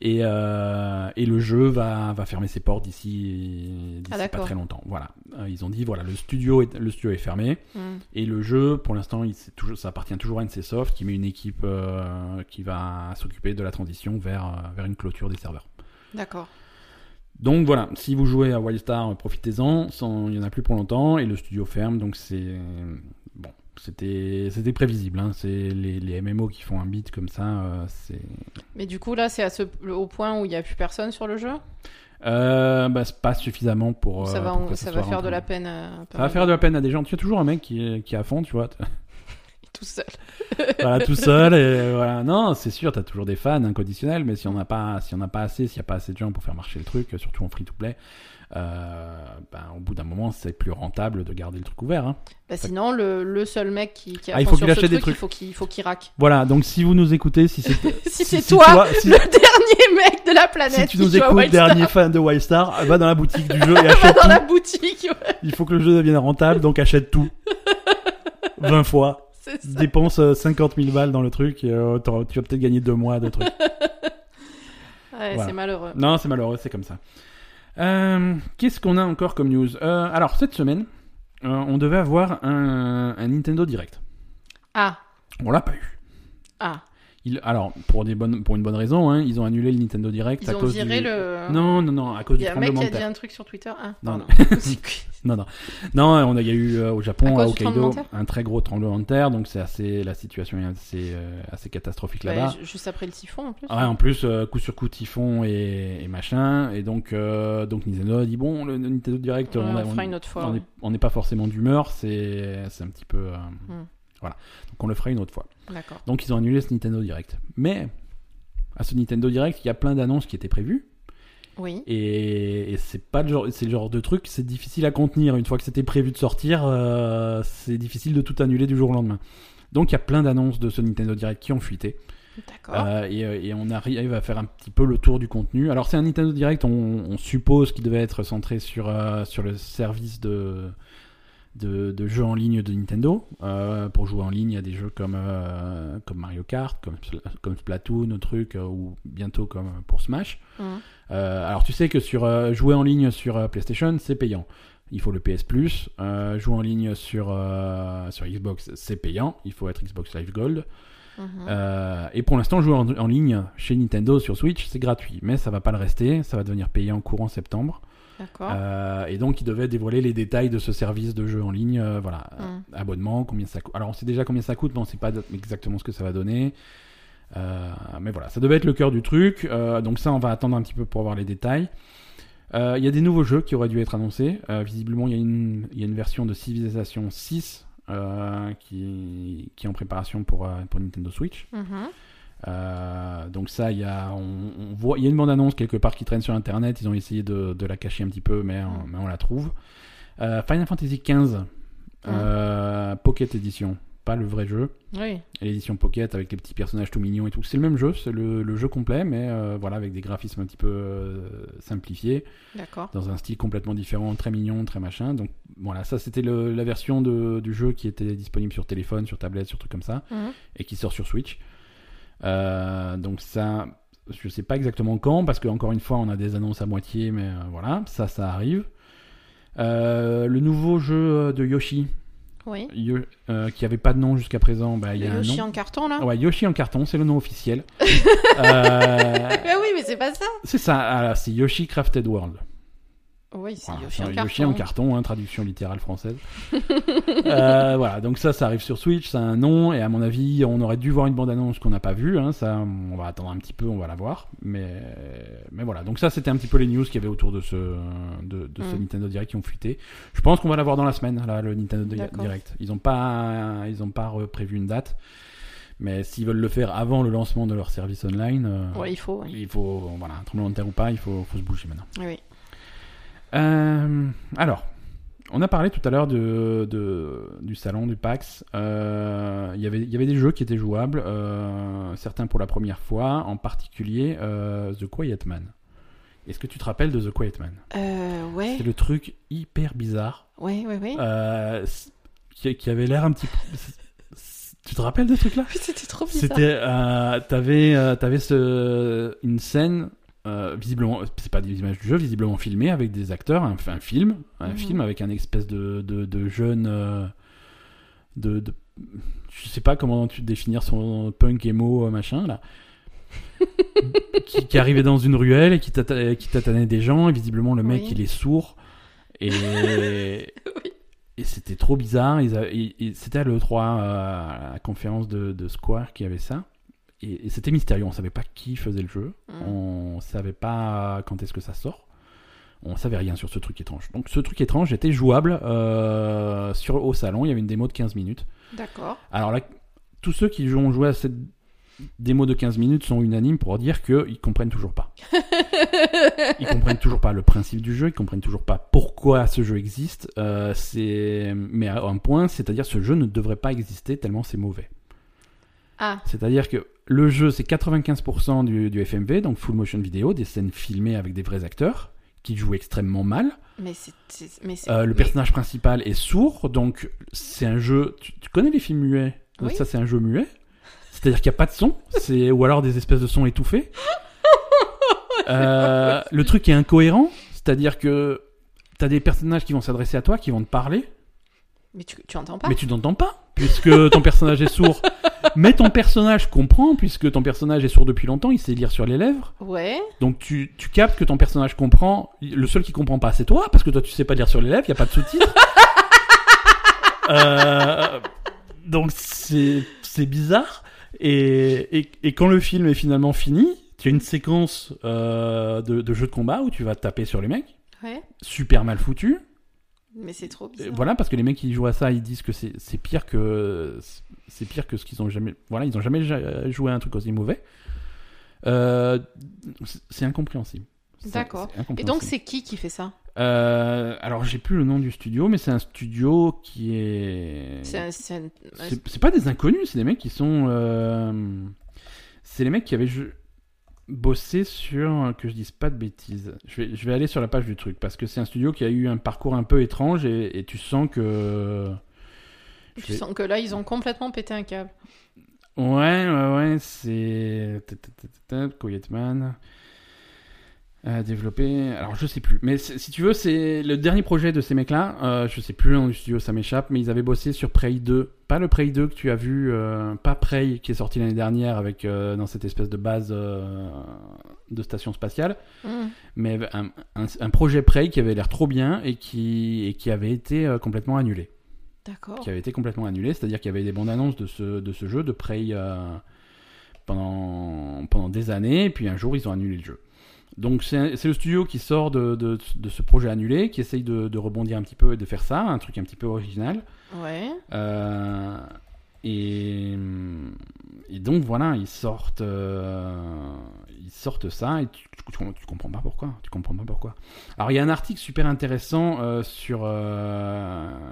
Et, euh, et le jeu va, va fermer ses portes d'ici Ah, pas très longtemps. Voilà, Euh, ils ont dit voilà le studio est, le studio est fermé. Hmm. Et le jeu, pour l'instant, toujours, ça appartient toujours à NCSoft, qui met une équipe euh, qui va s'occuper de la transition vers, vers une clôture des serveurs. D'accord. Donc voilà, si vous jouez à Wildstar, profitez-en, il n'y en a plus pour longtemps, et le studio ferme, donc c'est... C'était c'était prévisible, hein, c'est les, les MMO qui font un beat comme ça, euh, c'est... Mais du coup, là, c'est à ce, au point où il n'y a plus personne sur le jeu? Euh, bah, c'est pas suffisamment pour... Ça euh, va, pour ça va faire de la peine. à pas Ça va faire de la peine à des gens. Tu as toujours un mec qui est, qui est à fond, tu vois. tout seul. voilà, tout seul et voilà. Non, c'est sûr, t'as toujours des fans inconditionnels, mais si on n'a pas, si on n'a pas assez, s'il n'y a pas assez de gens pour faire marcher le truc, surtout en free to play, euh, ben, au bout d'un moment, c'est plus rentable de garder le truc ouvert. hein. Bah, sinon, le, le seul mec qui, qui a Ah, il faut qu'il achète des truc, il trucs. faut qu'il faut qu'il raque. Voilà. Donc si vous nous écoutez, si c'est si si- toi, si- le dernier mec de la planète, si tu nous écoutes, dernier fan de Wildstar, va dans la boutique du jeu et va achète dans tout. la boutique. ouais, Il faut que le jeu devienne rentable, donc achète tout. 20 fois. Dépense euh, 50 000 balles dans le truc et euh, tu vas peut-être gagner deux mois de truc. Ouais, Voilà. c'est malheureux. Non, c'est malheureux, c'est comme ça. Euh, Qu'est-ce qu'on a encore comme news? Euh, Alors, cette semaine, euh, on devait avoir un, un Nintendo Direct. Ah, On l'a pas eu. ah. Il, alors, pour, des bonnes, pour une bonne raison, hein, ils ont annulé le Nintendo Direct Ils à ont cause viré du... le. Non, non, non, à cause Il du y a un mec tremblement qui a de dit terre. un truc sur Twitter. Ah, Non. Non, non. Non, on a, il y a eu euh, au Japon, À à, Hokkaido, un très gros tremblement de terre, donc c'est assez, la situation est assez, euh, assez catastrophique Ouais, là-bas. ju- juste après le typhon en plus. Ouais, en plus, euh, coup sur coup, typhon et, et machin. Et donc, euh, donc Nintendo a dit bon, le Nintendo Direct, Ouais, on, on fera on- une autre fois. on ouais. n'est pas forcément d'humeur, c'est c'est un petit peu. euh, Hmm. Voilà. Donc on le fera une autre fois. Donc ils ont annulé ce Nintendo Direct. Mais à ce Nintendo Direct, il y a plein d'annonces qui étaient prévues. Oui. Et, et c'est pas le genre, c'est le genre de truc, c'est difficile à contenir. Une fois que c'était prévu de sortir, euh, c'est difficile de tout annuler du jour au lendemain. Donc il y a plein d'annonces de ce Nintendo Direct qui ont fuité. D'accord. Euh, et, euh, et on arrive à faire un petit peu le tour du contenu. Alors c'est un Nintendo Direct, on, on suppose qu'il devait être centré sur, euh, sur le service de, de, de jeux en ligne de Nintendo. Euh, pour jouer en ligne à des jeux comme, euh, comme Mario Kart, comme, comme Splatoon, ou truc, euh, ou bientôt comme pour Smash. Euh, alors tu sais que sur jouer en ligne sur PlayStation, c'est payant. Il faut le PS Plus. Jouer en ligne sur, sur Xbox, c'est payant. Il faut être Xbox Live Gold. Euh, et pour l'instant, jouer en, en ligne chez Nintendo sur Switch, c'est gratuit. Mais ça va pas le rester. Ça va devenir payant courant septembre. Euh, et donc, ils devaient dévoiler les détails de ce service de jeu en ligne. euh, voilà, Mm. abonnement, combien ça coûte. Alors, on sait déjà combien ça coûte, mais on sait pas exactement ce que ça va donner. Euh, mais voilà, ça devait être le cœur du truc. Euh, donc ça, on va attendre un petit peu pour avoir les détails. Euh, Il y a des nouveaux jeux qui auraient dû être annoncés. Euh, visiblement, il y, a une- il y a une version de Civilization 6 euh, qui, qui est en préparation pour, euh, pour Nintendo Switch. Mhm. Euh, donc ça, il y a, on, on voit, il y a une bande-annonce quelque part qui traîne sur Internet. Ils ont essayé de, de la cacher un petit peu, mais, on- mais on la trouve. Euh, Final Fantasy XV, euh, Pocket Edition, pas le vrai jeu. Oui. L'édition Pocket avec les petits personnages tout mignons et tout. C'est le même jeu, c'est le, le jeu complet, mais euh, voilà avec des graphismes un petit peu euh, simplifiés, D'accord. dans un style complètement différent, très mignon, très machin. Donc voilà, ça c'était la version de- du jeu qui était disponible sur téléphone, sur tablette, sur trucs comme ça Mhm. et qui sort sur Switch. Euh, donc ça, je sais pas exactement quand, parce que encore une fois, on a des annonces à moitié, mais euh, voilà, ça, ça arrive. Euh, le nouveau jeu de Yoshi, Oui. Yo- euh, qui avait pas de nom jusqu'à présent, bah, il y a un Yoshi nom. en carton là Ouais, Yoshi en carton, c'est le nom officiel. Mais oui, mais c'est pas ça. c'est ça, ah, c'est Yoshi Crafted World. Oui, c'est Yoshi en un carton. Yoshi en carton, hein, traduction littérale française. Euh, voilà, donc ça, ça arrive sur Switch, ça a un nom, et à mon avis, on aurait dû voir une bande-annonce qu'on n'a pas vue. hein, ça, on va attendre un petit peu, on va la voir. Mais, mais voilà, donc ça, c'était un petit peu les news qu'il y avait autour de ce, de, de ce Mm. Nintendo Direct qui ont fuité. Je pense qu'on va l'avoir dans la semaine, là, le Nintendo. Direct. Ils n'ont pas, ils ont pas prévu une date, mais s'ils veulent le faire avant le lancement de leur service online, euh, Ouais, il faut. oui. il faut, voilà, un tremblement de terre ou pas, il faut, faut se bouger maintenant. Oui. Euh, alors, on a parlé tout à l'heure de, de- du salon du PAX. Euh, Il y avait- il y avait des jeux qui étaient jouables, euh, certains pour la première fois, en particulier The Quiet Man. Est-ce que tu te rappelles de The Quiet Man? Ouais. C'est le truc hyper bizarre Ouais, ouais, ouais. qui, qui avait l'air un petit peu. Tu te rappelles de ce truc-là? Oui, C'était trop bizarre. C'était, t'avais, t'avais ce, une scène euh, visiblement, c'est pas des images du jeu, visiblement filmées avec des acteurs, un, un film, un Mhm. film avec un espèce de, de, de jeune, euh, de, de, je sais pas comment tu définir son punk emo euh, machin là, qui, qui arrivait dans une ruelle et qui, tata- qui tatanait des gens et visiblement le mec Oui. il est sourd et Oui. et c'était trop bizarre. Ils c'était à l'E3, euh, à la conférence de, de Square qui avait ça. Et, et c'était mystérieux. On savait pas qui faisait le jeu. Mm. On savait pas quand est-ce que ça sort. On savait rien sur ce truc étrange. Donc ce truc étrange était jouable euh, sur, au salon. Il y avait une démo de 15 minutes. D'accord. Alors là, tous ceux qui ont joué à cette démo de 15 minutes sont unanimes pour dire qu'ils comprennent toujours pas. Ils comprennent toujours pas le principe du jeu, ils comprennent toujours pas pourquoi ce jeu existe. Euh, c'est mais à un point, c'est-à-dire ce jeu ne devrait pas exister tellement c'est mauvais. Ah, C'est-à-dire que le jeu c'est 95% du, du FMV, donc full motion vidéo, des scènes filmées avec des vrais acteurs qui jouent extrêmement mal. mais Euh, le mais- personnage principal est sourd, donc c'est un jeu. Tu, tu connais les films muets? Oui. Ça, c'est un jeu muet. C'est-à-dire qu'il n'y a pas de son, c'est ou alors des espèces de sons étouffés. Euh, le truc est incohérent, c'est-à-dire que t'as des personnages qui vont s'adresser à toi, qui vont te parler, Mais tu, tu entends pas mais tu n'entends pas, puisque ton personnage est sourd. Mais ton personnage comprend, puisque ton personnage est sourd depuis longtemps, il sait lire sur les lèvres. Ouais. Donc tu, tu captes que ton personnage comprend. Le seul qui comprend pas, c'est toi, parce que toi tu sais pas lire sur les lèvres, il y a pas de sous-titres. Euh, donc c'est c'est bizarre. Et, et, et quand le film est finalement fini, tu as une séquence euh, de, de jeu de combat où tu vas taper sur les mecs, Ouais. super mal foutu. Mais c'est trop bizarre. Voilà, parce que les mecs qui jouent à ça, ils disent que c'est pire que c'est pire que ce qu'ils ont jamais. Voilà, ils ont jamais ja- joué à un truc aussi mauvais. Euh, c'est- incompréhensible. D'accord. Et donc, c'est qui qui fait ça? Euh, alors j'ai plus le nom du studio, mais c'est un studio qui est. C'est un- pas des inconnus, c'est des mecs qui sont. euh, C'est les mecs qui avaient bossé sur. Que je dise pas de bêtises. Je vais, je vais aller sur la page du truc parce que c'est un studio qui a eu un parcours un peu étrange et, et tu sens que. Tu vais- sens que là, ils ont complètement pété un câble. Ouais, ouais, ouais, c'est. Quietman. Euh, développé. Alors, je sais plus. Mais si tu veux, c'est le dernier projet de ces mecs-là. Euh, je sais plus le nom du studio, ça m'échappe. Mais ils avaient bossé sur Prey 2. Pas le Prey 2 que tu as vu. euh, pas Prey qui est sorti l'année dernière avec euh, dans cette espèce de base de station spatiale. Hmm. Mais un, un- un projet Prey qui avait l'air trop bien et qui, et qui avait été complètement annulé D'accord. qui avait été complètement annulé, c'est-à-dire qu'il y avait des bandes annonces de ce, de ce jeu, de Prey, pendant, pendant des années, et puis un jour ils ont annulé le jeu. Donc c'est le studio qui sort de, de, de ce projet annulé, qui essaye de, de rebondir un petit peu et de faire ça, un truc un petit peu original. Ouais. Euh, et, et donc voilà, ils sortent, euh, ils sortent ça et tu, tu, tu comprends pas pourquoi. Tu comprends pas pourquoi. Alors il y a un article super intéressant euh, sur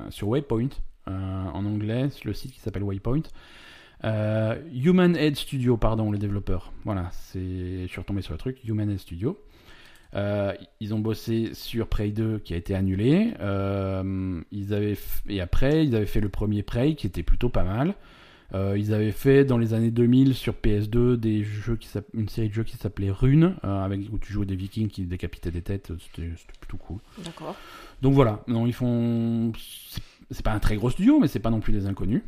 sur Waypoint en anglais, sur le site qui s'appelle Waypoint. Euh, Human Head Studio, pardon, les développeurs. Voilà, je suis retombé sur le truc. Human Head Studio. Euh, ils ont bossé sur Prey 2 qui a été annulé. Euh, ils avaient f- et après, ils avaient fait le premier Prey qui était plutôt pas mal. Euh, ils avaient fait dans les années 2000 sur PS2 des jeux qui une série de jeux qui s'appelait Rune, avec où tu jouais des Vikings qui décapitaient des têtes. C'était plutôt cool. D'accord. Donc voilà, non, ils font. C'est pas un très gros studio, mais c'est pas non plus des inconnus.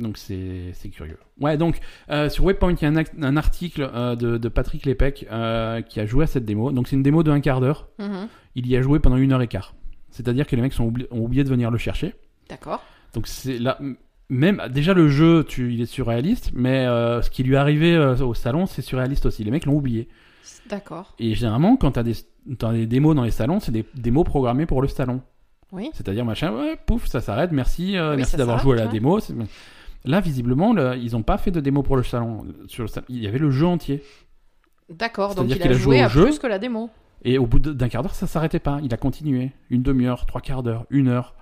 Donc c'est curieux. Ouais, donc euh, sur Webpoint, il y a un, un article euh, de, de Patrick Lepec euh, qui a joué à cette démo. Donc c'est une démo de un quart d'heure. Mhm. Il y a joué pendant une heure et quart. C'est-à-dire que les mecs sont oubli- ont oublié de venir le chercher. D'accord. Donc c'est là. Même déjà le jeu, tu, il est surréaliste, mais ce qui lui est arrivé au salon, c'est surréaliste aussi. Les mecs l'ont oublié. D'accord. Et généralement, quand t'as des, t'as des démos dans les salons, c'est des démos programmées pour le salon. Oui. C'est-à-dire, machin, ouais, pouf, ça s'arrête, merci, Oui, merci d'avoir joué à la ouais. démo. Là, visiblement, le- ils n'ont pas fait de démo pour le salon. Sur le salon, Il y avait le jeu entier. D'accord. Donc il qu'il a joué à jeu. plus que la démo. Et au bout d'un quart d'heure, ça s'arrêtait pas. Il a continué. Une demi-heure, trois quarts d'heure, une heure.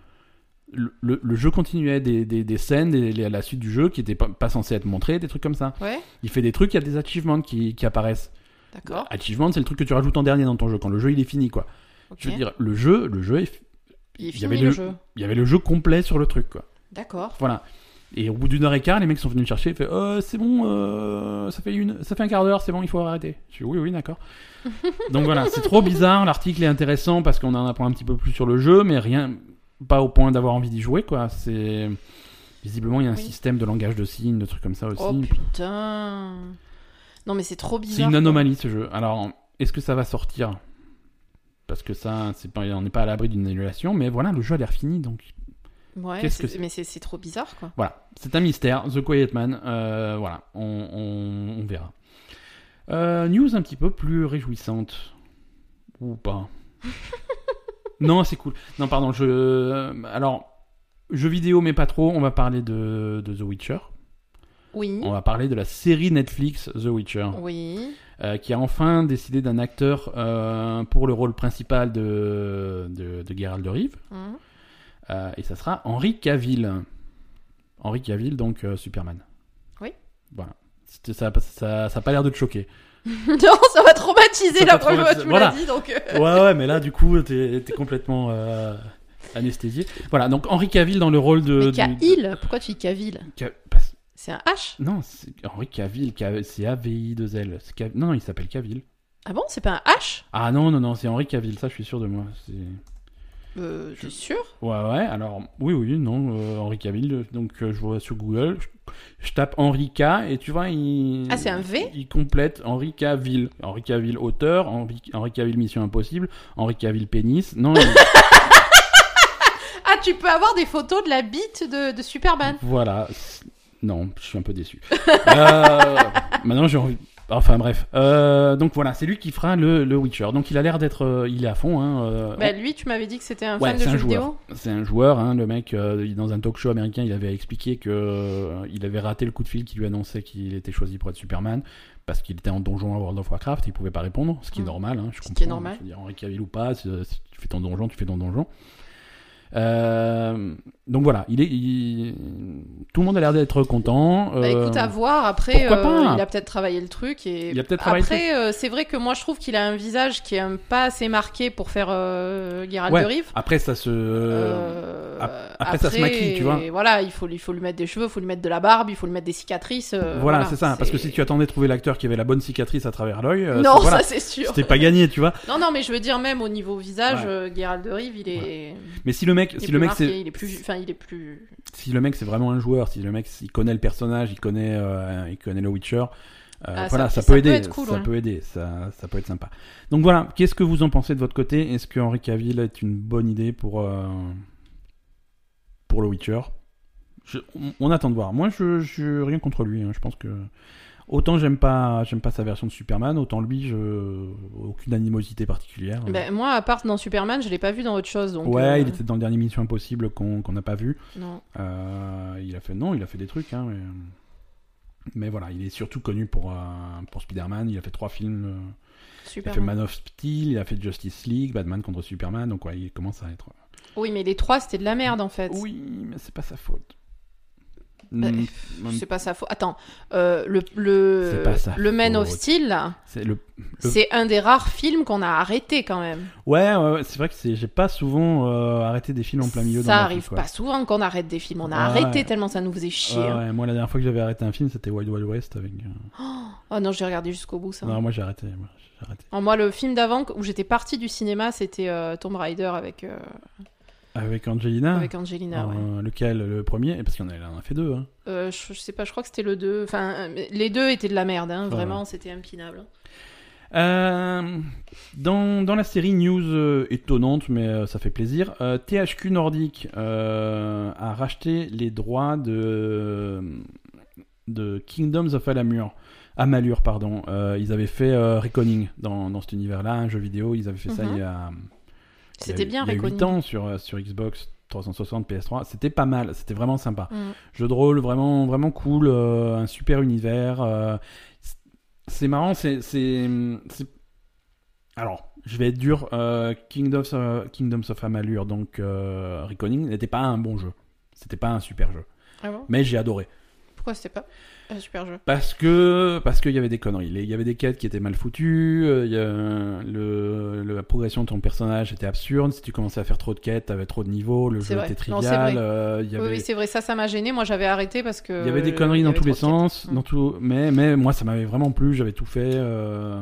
Le, le- le jeu continuait, des, des, des scènes, des- les- la suite du jeu qui n'étaient pas, pas censées être montrées, des trucs comme ça. Ouais. Il fait des trucs, il y a des achievements qui, qui apparaissent. D'accord. Achievement, c'est le truc que tu rajoutes en dernier dans ton jeu, quand le jeu il est fini, quoi. Je veux dire, le jeu, le jeu, est- Il est il y avait fini le le- jeu. il y avait le jeu complet sur le truc, quoi. D'accord. Voilà. Et au bout d'une heure et quart, les mecs sont venus me chercher. Ils fait, euh, c'est bon, euh, ça fait une, ça fait un quart d'heure, c'est bon, il faut arrêter. Je suis, oui, oui, d'accord. Donc voilà, c'est trop bizarre. L'article est intéressant parce qu'on en apprend un petit peu plus sur le jeu, mais rien, pas au point d'avoir envie d'y jouer, quoi. C'est visiblement il y a un Oui. système de langage de signes, de trucs comme ça aussi. Oh putain. Non mais c'est trop c'est bizarre. une quoi. anomalie ce jeu. Alors, est-ce que ça va sortir? Parce que ça, c'est pas, on n'est pas à l'abri d'une annulation, mais voilà, le jeu a l'air fini, donc Ouais. Qu'est-ce que c'est- c'est Mais c'est trop bizarre quoi. Voilà, c'est un mystère. The Quiet Man, euh, voilà, on, on- on verra. Euh, news un petit peu plus réjouissante. Ou pas. non, c'est cool. Non, pardon, je. euh, Alors, jeux vidéo, mais pas trop. On va parler de, de The Witcher. Oui. On va parler de la série Netflix The Witcher, Oui. euh, qui a enfin décidé d'un acteur euh, pour le rôle principal de, de, de Geralt de Rive. Mhm. Euh, et ça sera Henri Cavill. Henri Cavill, donc euh, Superman. Oui. Voilà. Ça n'a ça, ça pas l'air de te choquer. non, ça m'a traumatisé Ça la première fois que tu me Voilà. l'as dit donc. euh, ouais, ouais, mais là, du coup, t'es es complètement euh, anesthésié. Voilà, donc Henri Cavill dans le rôle de. Cavill, pourquoi tu dis Cavill? C'est un H? Non, c'est Henri Cavill, Ca- c'est A-V-I-2-L. C'est Cav- Non, non, il s'appelle Cavill. Ah bon, c'est pas un H? Ah non, non, non, c'est Henri Cavill, ça, je suis sûr de moi. C'est. Euh, T'es sûr Ouais, ouais, alors, oui, oui, non, euh, Henri Cavill, donc euh, je vois sur Google, je, je tape Henri K, et tu vois, il... Ah, c'est un V Il complète Henri Cavill. Henri Cavill auteur, Henri, Henri Cavill Mission Impossible, Henri Cavill pénis, non, il- Ah, tu peux avoir des photos de la bite de, de Superman. voilà, non, je suis un peu déçu. Euh, maintenant, j'ai envie... Enfin bref, Euh, donc voilà, c'est lui qui fera le, le Witcher. Donc il a l'air d'être, euh, il est à fond. Hein, euh, Bah, lui, tu m'avais dit que c'était un Ouais, fan de un jeux joueur. vidéo. C'est un joueur, hein, le mec, dans un talk show américain, il avait expliqué que il avait raté le coup de fil qui lui annonçait qu'il était choisi pour être Superman parce qu'il était en donjon à World of Warcraft, il pouvait pas répondre, ce qui est Mm. normal. Hein, je Ce qui comprends, est normal. Je veux dire, Henri Cavill ou pas, si, si tu fais ton donjon, tu fais ton donjon. Euh, donc voilà, il est, il- tout le monde a l'air d'être content. Bah euh, écoute, à voir. Après, euh, pas il a peut-être travaillé le truc. Et... Il a peut-être Après, c'est vrai que moi, je trouve qu'il a un visage qui est un pas assez marqué pour faire Ouais, de Rive. Après, ça se. Ap- après, ça se maquille, tu vois. Voilà, il faut, il faut lui mettre des cheveux, il faut lui mettre de la barbe, il faut lui mettre des cicatrices. voilà, c'est ça. Parce que si tu attendais de trouver l'acteur qui avait la bonne cicatrice à travers l'œil, Non, voilà, ça c'est sûr. c'était pas gagné, tu vois. Non, non, mais je veux dire, même au niveau visage, Ouais. Geralt de Rive, il est. Mais si le mec, il est si le mec, c'est il est plus. Enfin, il est plus. si le mec c'est vraiment un joueur, si le mec il connaît le personnage, il connaît, euh, il connaît le Witcher, euh, Ah, voilà, ça- peut aider, cool, ça ouais. peut aider, ça, ça peut être sympa. Donc voilà, qu'est-ce que vous en pensez de votre côté? Est-ce que Henri Cavill est une bonne idée pour euh, pour le Witcher? Je- on, on attend de voir. Moi, je, je rien contre lui. hein. Je pense que Autant j'aime pas, j'aime pas sa version de Superman, autant lui, je aucune animosité particulière. Ben, moi, à part dans Superman, je l'ai pas vu dans autre chose. Donc, ouais, euh, il était dans le dernier Mission Impossible qu'on n'a pas vu. Non. Euh, il a fait non, il a fait des trucs, hein, mais, mais voilà, il est surtout connu pour euh, pour Spider-Man. Il a fait trois films. euh, il a Superman. fait Man of Steel, il a fait Justice League, Batman contre Superman. Donc ouais, il commence à être. Oui, mais les trois, c'était de la merde en fait. Oui, mais c'est pas sa faute. Bah, Mm, C'est pas sa faute. Attends, euh, le, le, le Man of faute. Steel, là, c'est le c'est un des rares films qu'on a arrêté quand même. Ouais, c'est vrai que c'est, j'ai pas souvent euh, arrêté des films en plein milieu. ça arrive pas souvent qu'on arrête des films. On a arrêté tellement ça nous faisait chier. Hein. ouais, moi, la dernière fois que j'avais arrêté un film, c'était Wild Wild West avec. euh, Oh non, j'ai regardé jusqu'au bout ça. Non, moi j'ai arrêté. moi, arrêté. Alors, moi, le film d'avant où j'étais partie du cinéma, c'était euh, Tomb Raider avec, euh, Avec Angelina. avec Angelina. ouais. Euh, Lequel Le premier? Parce qu'il y en a, il en a fait deux. Hein. Euh, je, je sais pas, je crois que c'était le 2. Enfin, les deux étaient de la merde, hein, Ouais. vraiment, c'était impinable. Euh, dans, dans la série news euh, étonnante, mais euh, ça fait plaisir, THQ Nordic a racheté les droits de, de Kingdoms of Amalur. Amalur pardon. Ils avaient fait Reckoning dans, dans cet univers-là, un jeu vidéo. Ils avaient fait ça Mhm. il y a. C'était bien il y a, il y a 8 Reckoning. ans sur, euh, sur Xbox 360, PS3. C'était pas mal, c'était vraiment sympa. Mm. Jeu de rôle vraiment, vraiment cool, euh, un super univers. euh, c'est- marrant, c'est, Alors, je vais être dur. euh, Kingdoms, of, Kingdoms of Amalur, donc Reckoning, n'était pas un bon jeu. C'était pas un super jeu. Ah bon? Mais j'ai adoré. Pourquoi c'était pas? Un super jeu Parce que parce qu'il y avait des conneries. Il y avait des quêtes qui étaient mal foutues. euh, il y a- le, le- la progression de ton personnage était absurde. Si tu commençais à faire trop de quêtes, t'avais trop de niveaux. Le jeu vrai. était Non, trivial. vrai. euh, il y Oui, avait, oui, c'est vrai, ça, ça m'a gêné. Moi, j'avais arrêté parce que. il y avait des conneries dans tous les sens. Mm. Dans tout, mais mais moi ça m'avait vraiment plu. J'avais tout fait. euh,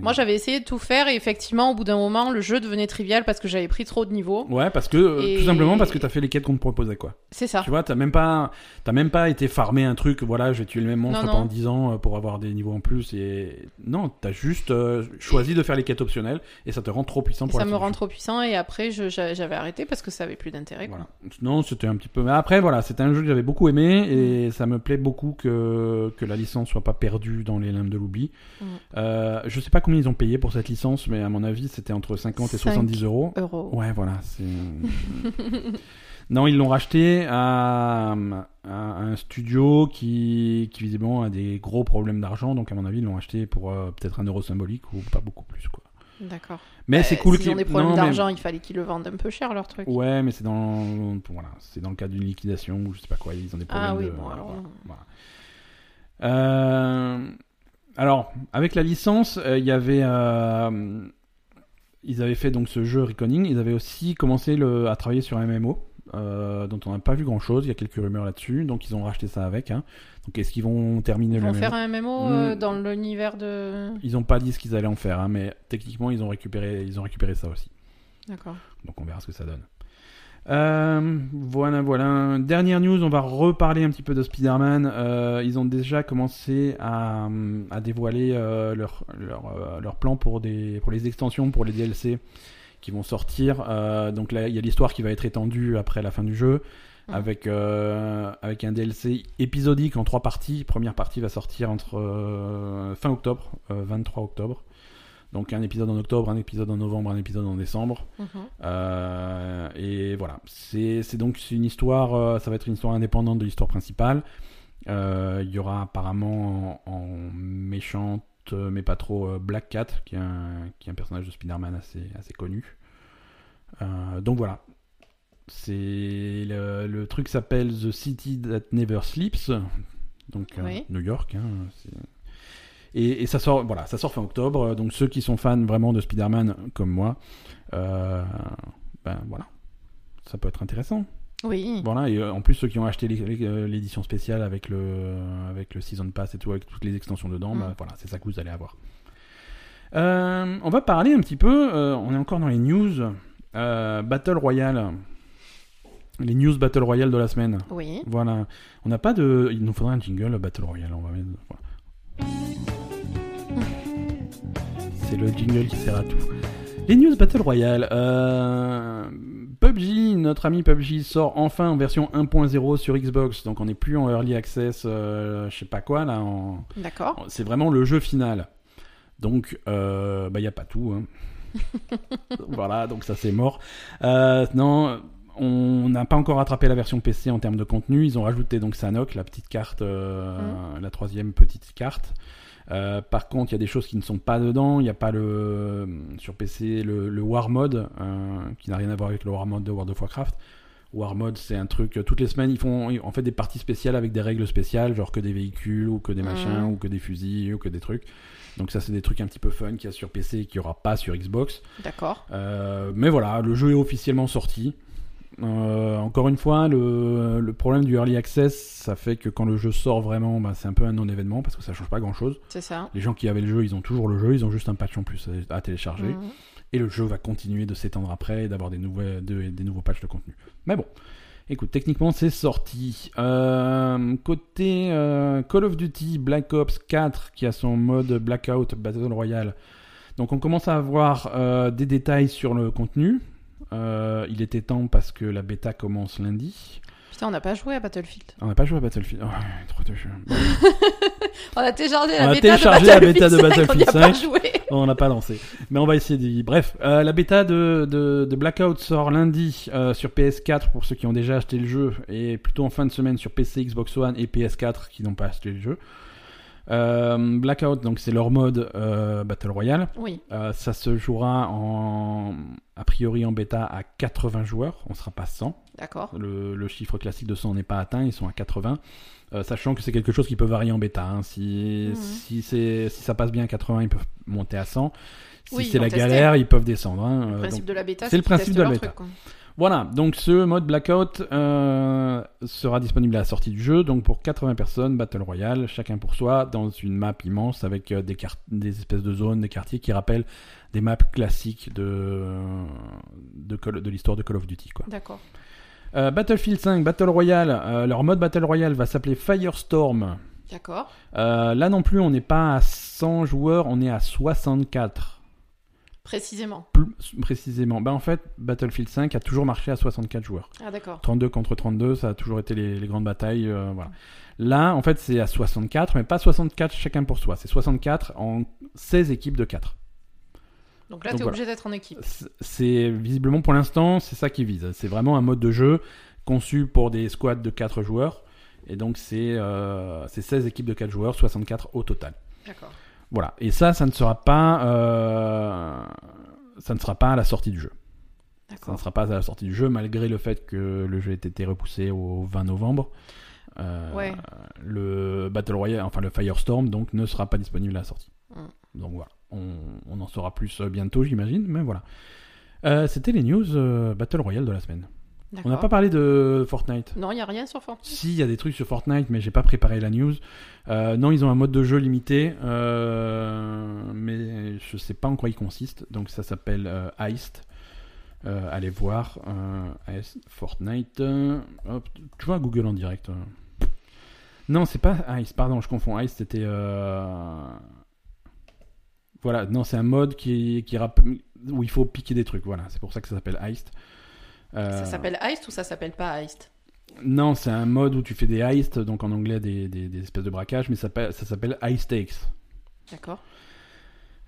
Moi, j'avais essayé de tout faire et effectivement, au bout d'un moment, le jeu devenait trivial parce que j'avais pris trop de niveaux. Ouais, parce que euh, Et- tout simplement parce que t'as fait les quêtes qu'on te proposait quoi. C'est ça. Tu vois, t'as même pas, t'as même pas été farmer un truc. Voilà, je vais tuer le même monstre Non, pendant non. 10 ans euh, pour avoir des niveaux en plus. Et non, t'as juste euh, choisi de faire les quêtes optionnelles et ça te rend trop puissant Et pour ça la me rend trop puissant et après, j'avais arrêté parce que ça avait plus d'intérêt. Voilà. Non, c'était un petit peu. Mais après, voilà, c'était un jeu que j'avais beaucoup aimé Mm. et ça me plaît beaucoup que, que la licence soit pas perdue dans les limbes de l'oubli. Mm. Euh, je sais pas combien ils ont payé pour cette licence, mais à mon avis, c'était entre 50 et Cinq. 70 euros. Euro. Ouais, voilà. c'est- non, ils l'ont racheté à, à un studio qui, qui visiblement a des gros problèmes d'argent. Donc, à mon avis, ils l'ont acheté pour euh, peut-être un euro symbolique ou pas beaucoup plus, quoi. D'accord. Mais c'est Euh, cool S'ils ont qu'ils- des problèmes mais- d'argent, il fallait qu'ils le vendent un peu cher leur truc. Ouais, mais c'est dans voilà, c'est dans le cadre d'une liquidation ou je sais pas quoi. Ils ont des problèmes Ah oui, de. bon, alors, voilà. Euh, alors, avec la licence, euh, il y avait, ils avaient fait donc ce jeu Reckoning. Ils avaient aussi commencé le, à travailler sur un MMO. Euh, dont on n'a pas vu grand chose, il y a quelques rumeurs là-dessus, donc ils ont racheté ça avec. hein. Donc est-ce qu'ils vont terminer Ils le vont MMO faire un MMO euh, dans l'univers de. Ils n'ont pas dit ce qu'ils allaient en faire, hein, mais techniquement ils ont récupéré, ils ont récupéré ça aussi. D'accord. Donc on verra ce que ça donne. Euh, voilà, voilà. Dernière news, on va reparler un petit peu de Spider-Man. Euh, ils ont déjà commencé à, à dévoiler euh, leur, leur, leur plan pour, des, pour les extensions, pour les DLC qui vont sortir. Euh, donc là, il y a l'histoire qui va être étendue après la fin du jeu. Mhm. Avec, euh, avec un DLC épisodique en trois parties. Première partie va sortir entre euh, fin octobre, euh, 23 octobre. Donc un épisode en octobre, un épisode en novembre, un épisode en décembre. Mhm. Euh, et voilà, c'est donc c'est une histoire, ça va être une histoire indépendante de l'histoire principale. Il y aura apparemment en, en méchante, mais pas trop, euh, Black Cat, qui est un, qui est un personnage de Spider-Man assez, assez connu. Euh, donc voilà. C'est le, le truc s'appelle The City That Never Sleeps, donc euh. New York. hein, et, et ça sort, voilà, ça sort fin octobre. Donc ceux qui sont fans vraiment de Spider-Man comme moi, euh, ben voilà, ça peut être intéressant. Oui. Voilà, et euh, en plus ceux qui ont acheté euh, l'édition spéciale avec le avec le season pass et tout, avec toutes les extensions dedans, Mm. bah, voilà, c'est ça que vous allez avoir. Euh, on va parler un petit peu. euh, on est encore dans les news euh, Battle Royale, les news Battle Royale de la semaine. Oui. Voilà, on n'a pas de, il nous faudrait un jingle Battle Royale. On va mettre- voilà. C'est le jingle qui sert à tout. Les news Battle Royale. Euh, PUBG notre ami PUBG sort enfin en version 1.0 sur Xbox, donc on n'est plus en early access, euh, je sais pas quoi là. En... D'accord. C'est vraiment le jeu final. Donc, euh, bah, il n'y a pas tout. hein. voilà, donc ça c'est mort. Euh, non, on n'a pas encore rattrapé la version PC en termes de contenu. Ils ont rajouté donc Sanok, la petite carte, euh, la troisième petite carte. Euh, par contre, il y a des choses qui ne sont pas dedans. Il n'y a pas le sur PC le, le War Mode euh, qui n'a rien à voir avec le War Mode de World of Warcraft. War Mode, c'est un truc. Toutes les semaines, ils font en fait des parties spéciales avec des règles spéciales, genre que des véhicules ou que des machins Mhm. ou que des fusils ou que des trucs. Donc ça, c'est des trucs un petit peu fun qu'il y a sur PC et qu'il n'y aura pas sur Xbox. D'accord. Euh, mais voilà, le jeu est officiellement sorti. Euh, encore une fois, le, le problème du early access, ça fait que quand le jeu sort vraiment, bah, c'est un peu un non-événement parce que ça change pas grand-chose. C'est ça. Les gens qui avaient le jeu, ils ont toujours le jeu, ils ont juste un patch en plus à, à télécharger. Mhm. Et le jeu va continuer de s'étendre après et d'avoir des, de- des nouveaux patchs de contenu. Mais bon, écoute, techniquement c'est sorti. Euh, côté euh, Call of Duty Black Ops 4 qui a son mode Blackout Battle Royale. Donc on commence à avoir des détails sur le contenu. Euh, il était temps parce que la bêta commence lundi. Putain, on n'a pas joué à Battlefield. On n'a pas joué à Battlefield. Oh, trop de jeux. On a téléchargé On la a bêta téléchargé de la Battlefield bêta de 5, Battlefield on n'y a pas 5. joué. on n'a pas lancé. Mais on va essayer d'y. Bref, euh, la bêta de, de, de Blackout sort lundi euh, sur PS4 pour ceux qui ont déjà acheté le jeu et plutôt en fin de semaine sur PC, Xbox One et PS4 qui n'ont pas acheté le jeu. Euh, Blackout, donc c'est leur mode euh, Battle Royale. Oui. Euh, ça se jouera en, a priori en bêta à 80 joueurs. On sera pas 100. D'accord. Le, le chiffre classique de 100 n'est pas atteint, ils sont à 80. Euh, sachant que c'est quelque chose qui peut varier en bêta. hein. Si, Mhm. si, c'est- si ça passe bien à 80, ils peuvent monter à 100. Si Oui, c'est la galère, ils peuvent descendre. hein. Le principe donc, de la bêta, c'est le qu'ils principe testent de la leur bêta. truc, quoi. Voilà, donc ce mode Blackout euh, sera disponible à la sortie du jeu. Donc pour 80 personnes, Battle Royale, chacun pour soi, dans une map immense avec euh, des, des espèces de zones, des quartiers qui rappellent des maps classiques de, de, l'histoire de Call of Duty. D'accord. Euh, Battlefield 5, Battle Royale, euh, leur mode Battle Royale va s'appeler Firestorm. D'accord. Là non plus, on n'est pas à 100 joueurs, on est à 64. Précisément. Plus précisément. Ben, en fait, Battlefield 5 a toujours marché à 64 joueurs. Ah, d'accord. 32 contre 32, ça a toujours été les, les grandes batailles. euh, voilà. Là, en fait, c'est à 64, mais pas 64 chacun pour soi. C'est 64 en 16 équipes de 4. Donc là, Donc t'es voilà. obligé d'être en équipe. C'est- visiblement pour l'instant, c'est ça qui vise. C'est vraiment un mode de jeu conçu pour des squads de 4 joueurs. Et donc, c'est euh, c'est 16 équipes de 4 joueurs, 64 au total. D'accord. Voilà. Et ça, ça ne sera pas, euh, ça ne sera pas à la sortie du jeu. Ça ne sera pas à la sortie du jeu, malgré le fait que le jeu ait été repoussé au 20 novembre. Euh, Ouais. Le Battle Royale, enfin le Firestorm, donc ne sera pas disponible à la sortie. Mm. Donc voilà, on, on en saura plus euh, bientôt, j'imagine, mais voilà. Euh, C'était les news Battle Royale de la semaine. On n'a pas parlé de Fortnite. Non, il n'y a rien sur Fortnite. Si, il y a des trucs sur Fortnite, mais j'ai pas préparé la news. Euh, non, ils ont un mode de jeu limité, euh, mais je sais pas en quoi il consiste. Donc ça s'appelle euh, Heist. Allez voir Heist, Fortnite. hop, tu vois Google en direct. Non, c'est pas Heist. Pardon, je confonds. Heist, c'était. Voilà, non, c'est un mode qui, qui rapp- où il faut piquer des trucs. Voilà, c'est pour ça que ça s'appelle Heist. Euh, Ça s'appelle Heist ou ça s'appelle pas Heist? Non, c'est un mode où tu fais des heists, donc en anglais des, des- des espèces de braquages, mais ça, s'appelle- ça s'appelle High Stakes. D'accord.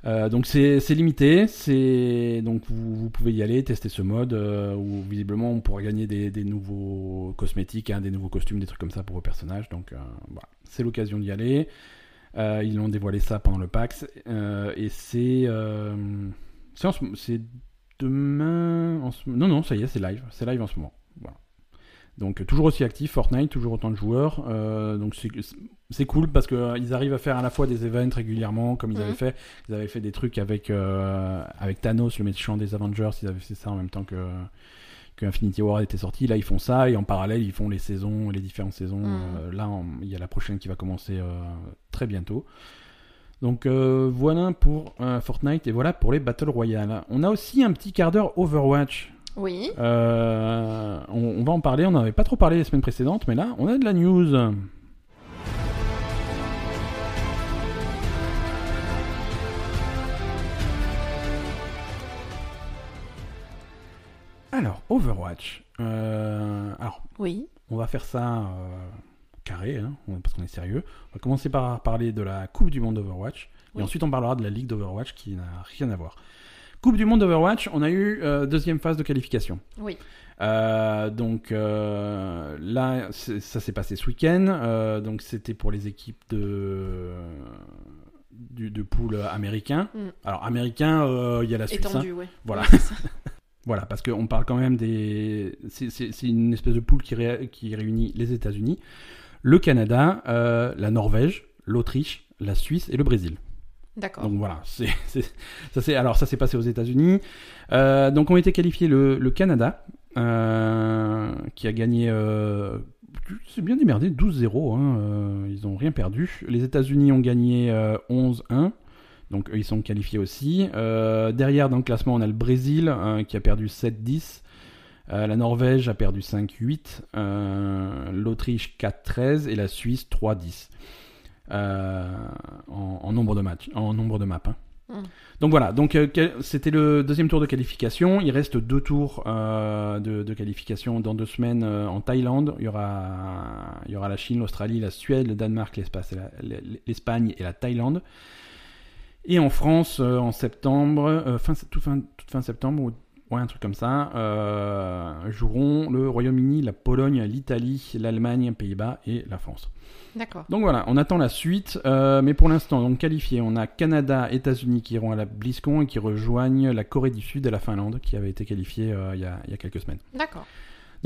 Euh, donc c'est limité, c'est donc vous, vous pouvez y aller, tester ce mode euh, où visiblement on pourra gagner des, des nouveaux cosmétiques, hein, des nouveaux costumes, des trucs comme ça pour vos personnages. Donc euh, voilà, c'est l'occasion d'y aller. Ils ont dévoilé ça pendant le PAX et c'est c'est demain. en ce- non non, ça y est, c'est live, c'est live en ce moment. Voilà. Donc euh, toujours aussi actif, Fortnite, toujours autant de joueurs. euh, donc c'est cool parce qu'ils arrivent à faire à la fois des events régulièrement, comme ils Mhm. avaient fait. Ils avaient fait des trucs avec, euh, avec Thanos, le méchant des Avengers. Ils avaient fait ça en même temps que, que Infinity War était sorti. Là, ils font ça et en parallèle, ils font les saisons, les différentes saisons. Mhm. Euh, là, il y a la prochaine qui va commencer euh, très bientôt. Donc euh, voilà pour euh, Fortnite et voilà pour les Battle Royale. On a aussi un petit quart d'heure Overwatch. Oui. Euh, on, on va en parler, on n'en avait pas trop parlé les semaines précédentes, mais là, on a de la news. Alors, Overwatch. Alors, Oui. on va faire ça carré, hein, parce qu'on est sérieux. On va commencer par parler de la Coupe du Monde d'Overwatch. Oui. Et ensuite, on parlera de la Ligue d'Overwatch qui n'a rien à voir. Coupe du Monde d'Overwatch, on a eu euh, deuxième phase de qualification. Oui. Euh, donc euh, là, ça s'est passé ce week-end. Donc c'était pour les équipes de du, de pool américain. Mm. Alors américain, il y a la Suisse. hein. Étendu, ouais. Voilà. Ouais. Voilà, parce qu'on parle quand même des. C'est une espèce de qui, ré- qui réunit les États-Unis, le Canada, euh, la Norvège, l'Autriche, la Suisse et le Brésil. D'accord. Donc voilà, c'est ça c'est alors ça s'est passé aux États-Unis. Euh, donc ont été qualifiés le, le Canada euh, qui a gagné. Euh, c'est bien démerdé, 12-0. hein, euh, ils ont rien perdu. Les États-Unis ont gagné euh, 11-1. Donc eux ils sont qualifiés aussi. Euh, derrière dans le classement on a le Brésil euh, qui a perdu 7-10. Euh, la Norvège a perdu 5-8, euh, l'Autriche 4-13 et la Suisse 3-10 euh, en, en nombre de matchs, en nombre de maps. hein. Mm. Donc voilà, donc c'était le deuxième tour de qualification. Il reste deux tours de, de qualification dans deux semaines en Thaïlande. Il y aura, il y aura la Chine, l'Australie, la Suède, le Danemark, l'Espagne et la Thaïlande. Et en France, en septembre, fin, toute, fin, toute fin septembre, ou ouais, un truc comme ça, euh, joueront le Royaume-Uni, la Pologne, l'Italie, l'Allemagne, les Pays-Bas et la France. D'accord. Donc voilà, on attend la suite, euh, mais pour l'instant, donc qualifié, on a Canada, États-Unis qui iront à la BlizzCon et qui rejoignent la Corée du Sud et la Finlande qui avaient été qualifiés euh, il y, a, il y a quelques semaines. D'accord.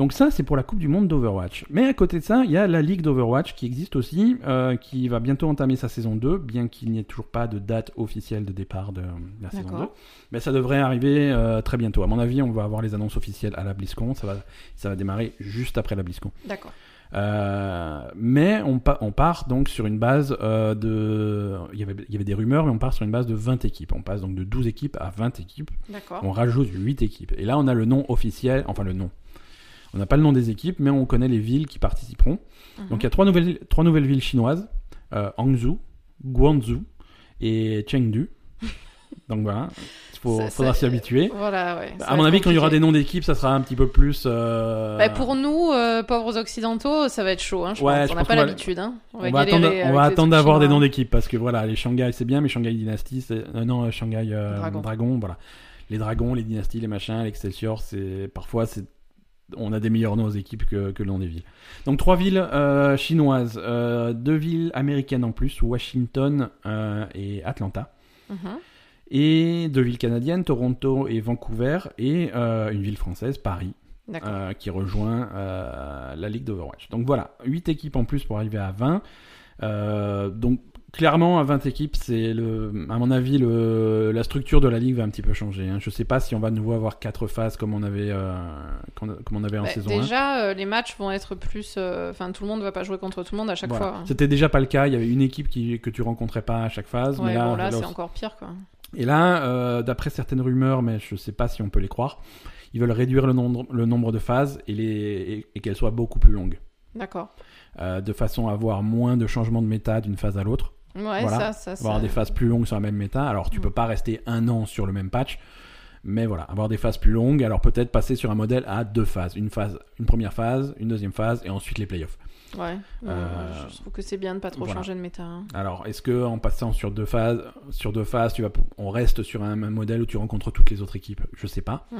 Donc ça, c'est pour la Coupe du Monde d'Overwatch. Mais à côté de ça, il y a la Ligue d'Overwatch qui existe aussi, euh, qui va bientôt entamer sa saison 2, bien qu'il n'y ait toujours pas de date officielle de départ de la saison 2. D'accord. Mais ça devrait arriver euh, très bientôt. À mon avis, on va avoir les annonces officielles à la BlizzCon. Ça va, ça va démarrer juste après la BlizzCon. D'accord. Euh, mais on, pa- on part donc sur une base euh, de. Il y, avait, il y avait des rumeurs, mais on part sur une base de 20 équipes. On passe donc de 12 équipes à 20 équipes. D'accord. On rajoute 8 équipes. Et là, on a le nom officiel, enfin le nom. On n'a pas le nom des équipes, mais on connaît les villes qui participeront. Mhm. Donc il y a trois nouvelles, trois nouvelles villes chinoises euh, Hangzhou, Guangzhou et Chengdu. donc voilà, il faudra s'y habituer. Voilà, ouais. À mon avis, quand il y aura des noms d'équipes, ça sera un petit peu plus. euh, Bah, pour nous, euh, pauvres occidentaux, ça va être chaud. Hein, je Ouais, pense. je On n'a pas va- l'habitude. Hein. On On va, attendre, d'avoir des noms d'équipes parce que voilà, les Shanghai c'est bien, mais Shanghai Dynasty, c'est euh, non Shanghai Dragon. Dragon, voilà. Les dragons, les dynasties, les machins, l'Excelsior, c'est parfois c'est on a des meilleurs noms aux équipes que, que le nom des villes. Donc trois villes euh, chinoises, euh, deux villes américaines en plus, Washington euh, et Atlanta, Mhm. et deux villes canadiennes, Toronto et Vancouver, et une ville française, Paris, qui rejoint la Ligue d'Overwatch. Donc voilà, 8 équipes en plus pour arriver à 20. Euh, donc clairement, à 20 équipes, c'est le, à mon avis, le, la structure de la Ligue va un petit peu changer. hein. Je sais pas si on va de nouveau avoir 4 phases comme on avait, euh, comme on avait en Bah, saison 1. déjà, euh, les matchs vont être plus. euh, Enfin, tout le monde va pas jouer contre tout le monde à chaque Voilà. fois. hein. C'était déjà pas le cas. Il y avait une équipe qui, que tu rencontrais pas à chaque phase. mais Ouais, là, bon, là, là, c'est encore pire, quoi. Et là, euh, d'après certaines rumeurs, mais je sais pas si on peut les croire, ils veulent réduire le nombre, le nombre de phases et, les, et, et qu'elles soient beaucoup plus longues. D'accord. De façon à avoir moins de changements de méta d'une phase à l'autre. Ouais, Voilà. ça, ça, Avoir ça- des phases plus longues sur la même méta. Alors tu Mm. peux pas rester un an sur le même patch, mais voilà, avoir des phases plus longues. Alors peut-être passer sur un modèle à deux phases, une phase, une première phase, une deuxième phase, et ensuite les playoffs. Ouais. Euh, je trouve que c'est bien de pas trop voilà. changer de méta. hein. Alors est-ce que en passant sur deux phases, sur deux phases, tu vas, on reste sur un même modèle où tu rencontres toutes les autres équipes? Je sais pas. Mm.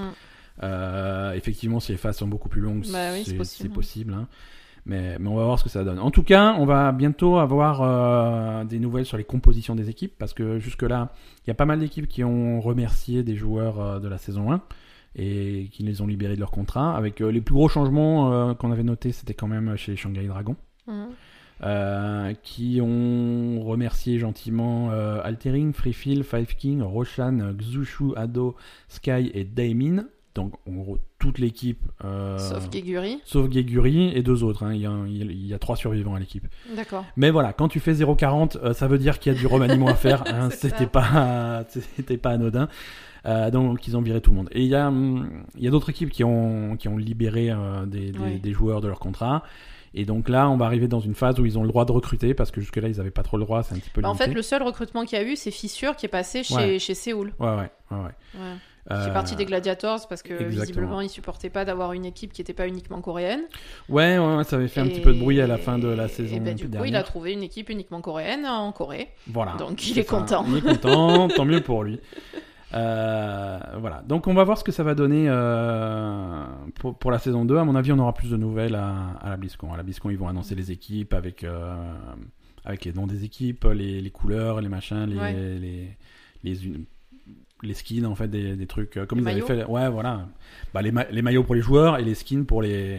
Euh, effectivement, si les phases sont beaucoup plus longues, Bah oui, c'est possible. possible. hein. Mais, mais on va voir ce que ça donne. En tout cas, on va bientôt avoir euh, des nouvelles sur les compositions des équipes parce que jusque-là, il y a pas mal d'équipes qui ont remercié des joueurs euh, de la saison 1 et qui les ont libérés de leur contrat. Avec euh, les plus gros changements qu'on avait notés, c'était quand même chez Shanghai Dragon. Euh, qui ont remercié gentiment Altering, Freefil, Five King, Roshan, Xushu, Ado, Sky et Daimin. Donc en gros toute l'équipe. euh, Sauf Geguri. Sauf Geguri et deux autres. hein. Il, y a, il y a trois survivants à l'équipe. D'accord. Mais voilà, quand tu fais 0,40, euh, ça veut dire qu'il y a du remaniement à faire. hein. C'était pas, c'était pas anodin. Euh, donc ils ont viré tout le monde. Et il y a, hum, il y a d'autres équipes qui ont, qui ont libéré euh, des, des- Ouais. des joueurs de leur contrat. Et donc là, on va arriver dans une phase où ils ont le droit de recruter parce que jusque-là, ils n'avaient pas trop le droit. C'est un petit peu Bah, en fait, le seul recrutement qu'il y a eu, c'est Fissure qui est passé chez, Ouais. chez Séoul. Ouais, ouais, ouais, ouais. Ouais. Qui est Euh, parti des Gladiators parce que exactement. visiblement il supportait pas d'avoir une équipe qui n'était pas uniquement coréenne. Ouais, ouais, ça avait fait un Et- petit peu de bruit à la fin de la saison. Et ben, du coup, dernière. il a trouvé une équipe uniquement coréenne en Corée. Voilà. Donc il est content. Il est content, tant mieux pour lui. Euh, voilà. Donc on va voir ce que ça va donner euh, pour, pour la saison 2. À mon avis, on aura plus de nouvelles à, à la BlizzCon. À la BlizzCon, ils vont annoncer les équipes avec, euh, avec les noms des équipes, les, les couleurs, les machins, les, Ouais. les, les, les skins, en fait, des, des trucs euh, comme Les ils avaient fait. Ouais, voilà. Bah, les, ma- les maillots pour les joueurs et les skins pour les,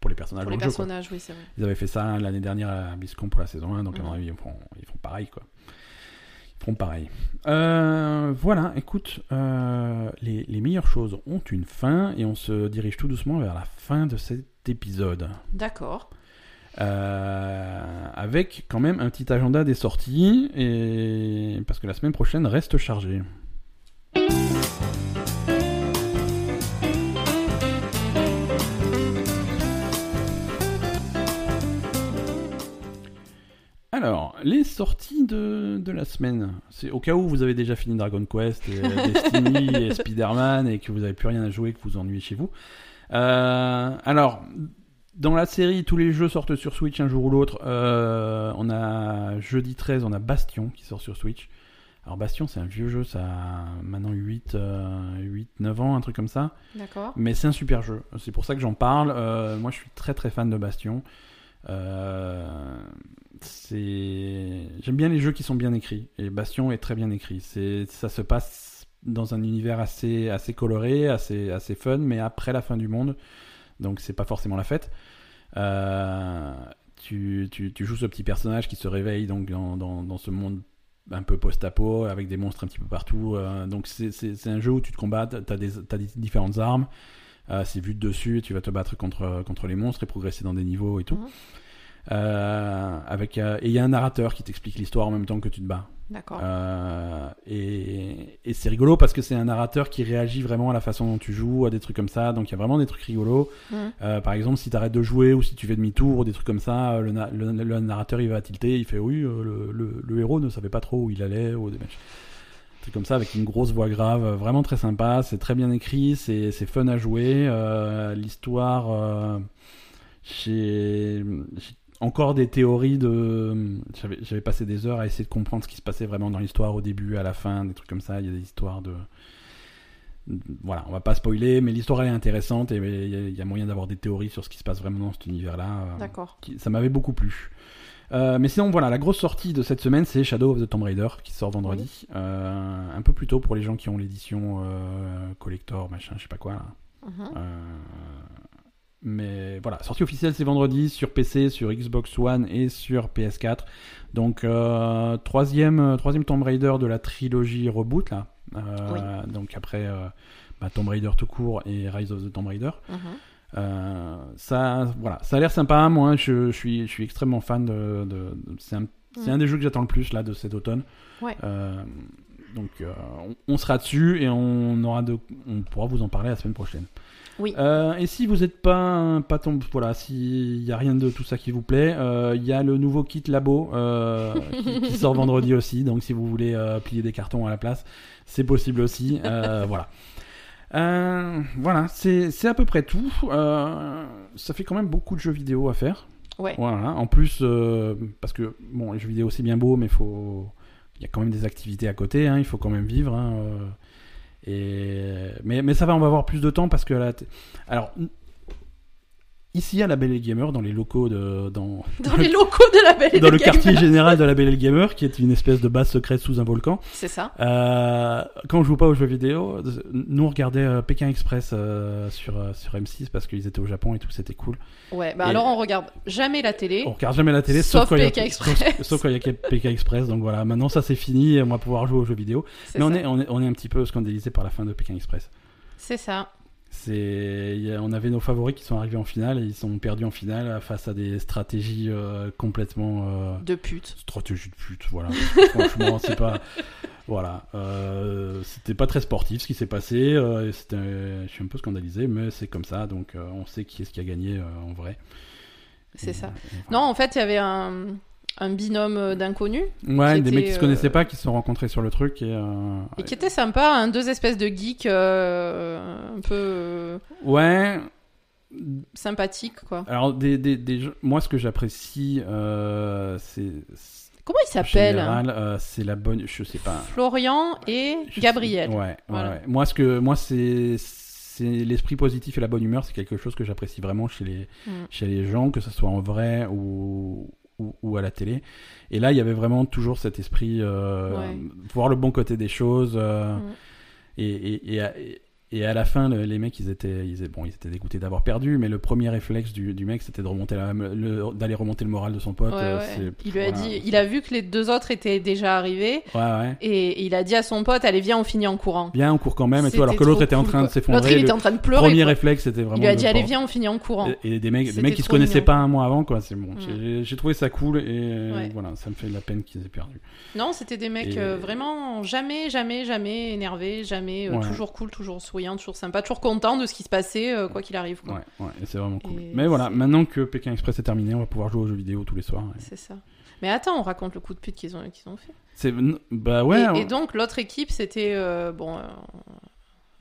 pour les personnages Pour les jeu, personnages, oui, c'est vrai. Ils avaient fait ça l'année dernière à BlizzCon pour la saison 1, donc à mon Mhm. avis, ils feront, ils feront pareil, quoi. Ils feront pareil. Euh, voilà, écoute, euh, les, les meilleures choses ont une fin et on se dirige tout doucement vers la fin de cet épisode. D'accord. Euh, avec quand même un petit agenda des sorties, et... parce que la semaine prochaine reste chargée. Alors, les sorties de, de la semaine. C'est au cas où vous avez déjà fini Dragon Quest, et Destiny et Spider-Man et que vous n'avez plus rien à jouer, que vous vous ennuyez chez vous. Euh, alors, dans la série, tous les jeux sortent sur Switch un jour ou l'autre. Euh, on a jeudi 13, on a Bastion qui sort sur Switch. Alors Bastion, c'est un vieux jeu, ça a maintenant 8, euh, 8 9 ans, un truc comme ça. D'accord. Mais c'est un super jeu. C'est pour ça que j'en parle. Euh, moi, je suis très très fan de Bastion. Euh, c'est... J'aime bien les jeux qui sont bien écrits. Et Bastion est très bien écrit. C'est... Ça se passe dans un univers assez, assez coloré, assez, assez fun, mais après la fin du monde. Donc c'est pas forcément la fête. Euh, tu, tu, tu joues ce petit personnage qui se réveille donc dans, dans, dans ce monde un peu post-apo avec des monstres un petit peu partout. Euh, donc c'est, un jeu où tu te combats, des, t'as des différentes armes. Euh, c'est vu de dessus, tu vas te battre contre, contre les monstres et progresser dans des niveaux et tout. Mhm. Euh, avec, euh, et il y a un narrateur qui t'explique l'histoire en même temps que tu te bats. D'accord. Euh, et et c'est rigolo parce que c'est un narrateur qui réagit vraiment à la façon dont tu joues, à des trucs comme ça. Donc il y a vraiment des trucs rigolos. Euh, par exemple, si tu arrêtes de jouer ou si tu fais demi-tour ou des trucs comme ça, le, na- le- le narrateur il va tilter, il fait oui, le, héros ne savait pas trop où il allait ou des machins. Des trucs comme ça avec une grosse voix grave, vraiment très sympa, c'est très bien écrit, c'est fun à jouer. euh, L'histoire, j'ai encore des théories de. J'avais j'avais passé des heures à essayer de comprendre ce qui se passait vraiment dans l'histoire au début, à la fin, des trucs comme ça. Il y a des histoires de. Voilà, on va pas spoiler, mais l'histoire elle est intéressante et il y, a- moyen d'avoir des théories sur ce qui se passe vraiment dans cet univers-là. euh, D'accord. ça m'avait beaucoup plu. Euh, mais sinon, voilà, la grosse sortie de cette semaine, c'est Shadow of the Tomb Raider qui sort vendredi. Euh, un peu plus tôt pour les gens qui ont l'édition euh, collector, machin, je sais pas quoi. là. Mhm. Euh, mais voilà, sortie officielle c'est vendredi sur PC, sur Xbox One et sur PS4. Donc euh, troisième, euh, troisième Tomb Raider de la trilogie reboot là. Euh, Donc après euh, bah, Tomb Raider tout court et Rise of the Tomb Raider. Mhm. Ça, voilà, ça a l'air sympa. Moi, je, je suis, je suis extrêmement fan de. de- de- c'est un, Mm. un des jeux que j'attends le plus là de cet automne. Ouais. Donc, on, on sera dessus et on aura de, on pourra vous en parler la semaine prochaine. Oui. Euh, et si vous n'êtes pas, pas tombé, voilà, s'il y a rien de tout ça qui vous plaît, euh, il y a le nouveau kit labo euh, qui, qui sort vendredi aussi. Donc, si vous voulez euh, plier des cartons à la place, c'est possible aussi. Euh, voilà. Euh, voilà, c'est à peu près tout. Euh, ça fait quand même beaucoup de jeux vidéo à faire. Ouais. Voilà. En plus, euh, parce que bon, les jeux vidéo c'est bien beau, mais faut, il y a quand même des activités à côté. hein, il faut quand même vivre. hein, euh, et mais ça va, on va avoir plus de temps parce que t- alors ici à la Belle et Gamer, dans les locaux de dans Dans les locaux de la Belle et dans le Gamer. quartier général de la Belle et Gamer, qui est une espèce de base secrète sous un volcan. C'est ça. Euh, quand on joue pas aux jeux vidéo, nous on regardait euh, Pékin Express euh, sur, euh, sur M6 parce qu'ils étaient au Japon et tout, c'était cool. Ouais. Bah Et- alors on regarde jamais la télé. On regarde jamais la télé, Sauf sauf, quand il y a- Pékin Express. sauf- sauf quand il y a Pékin Express. Donc voilà, maintenant ça c'est fini, et on va pouvoir jouer aux jeux vidéo. Mais on est, on, est, on est un petit peu scandalisé par la fin de Pékin Express. C'est ça. C'est, on avait nos favoris qui sont arrivés en finale et ils sont perdus en finale face à des stratégies euh, complètement. euh, De pute. stratégie de pute, voilà. Franchement, c'est pas. Voilà. Euh, c'était pas très sportif ce qui s'est passé. euh, c'était, je suis un peu scandalisé, mais c'est comme ça. Donc, on sait qui est-ce qui a gagné en vrai. C'est ça. et. Non, en fait, il y avait un, un binôme euh, d'inconnus. Ouais, des mecs qui se connaissaient euh, pas, qui se sont rencontrés sur le truc et. euh, Et qui était sympa, hein, deux espèces de geeks euh, un peu Ouais. sympathiques, quoi. Alors, des, des, des moi, ce que j'apprécie, euh, c'est. Comment ils en s'appellent c'est la bonne. Je sais pas. Florian et Je sais- Gabriel. Ouais, ouais, Voilà. ouais. Moi, ce que, moi, c'est, c'est l'esprit positif et la bonne humeur, c'est quelque chose que j'apprécie vraiment chez les, Mm. chez les gens, que ce soit en vrai ou, ou, ou à la télé. Et là, il y avait vraiment toujours cet esprit, euh, Ouais. voir le bon côté des choses. euh, Mm. et, et, et, à, et à la fin, le- les mecs, ils étaient, ils étaient, bon, ils étaient dégoûtés d'avoir perdu, mais le premier réflexe du, du mec, c'était de remonter le- d'aller remonter le moral de son pote. Ouais, euh, ouais. Il lui a voilà. dit, il a vu que les deux autres étaient déjà arrivés Ouais, et il a dit à son pote, allez viens, on finit en courant. Bien, on court quand même, et tout, alors que l'autre était en train de s'effondrer. L'autre, il le était en train de pleurer. premier quoi. réflexe, c'était vraiment. Il lui a dit, allez viens, on finit en courant. Et, et des mecs, des mecs qui se connaissaient mignon. pas un mois avant, quoi. C'est bon. Mm. J'ai- trouvé ça cool et voilà, ça me fait de la peine qu'ils aient perdu. Non, c'était des mecs euh, vraiment jamais, jamais, jamais énervés, jamais euh, toujours cool, toujours souriant, toujours sympa, toujours content de ce qui se passait, euh, quoi qu'il arrive. quoi. Ouais, ouais, c'est vraiment cool. Et Mais voilà, maintenant que Pékin Express est terminé, on va pouvoir jouer aux jeux vidéo tous les soirs. et- C'est ça. Mais attends, on raconte le coup de pute qu'ils ont, qu'ils ont fait. C'est bah ouais. et, on- et donc l'autre équipe, c'était euh, bon,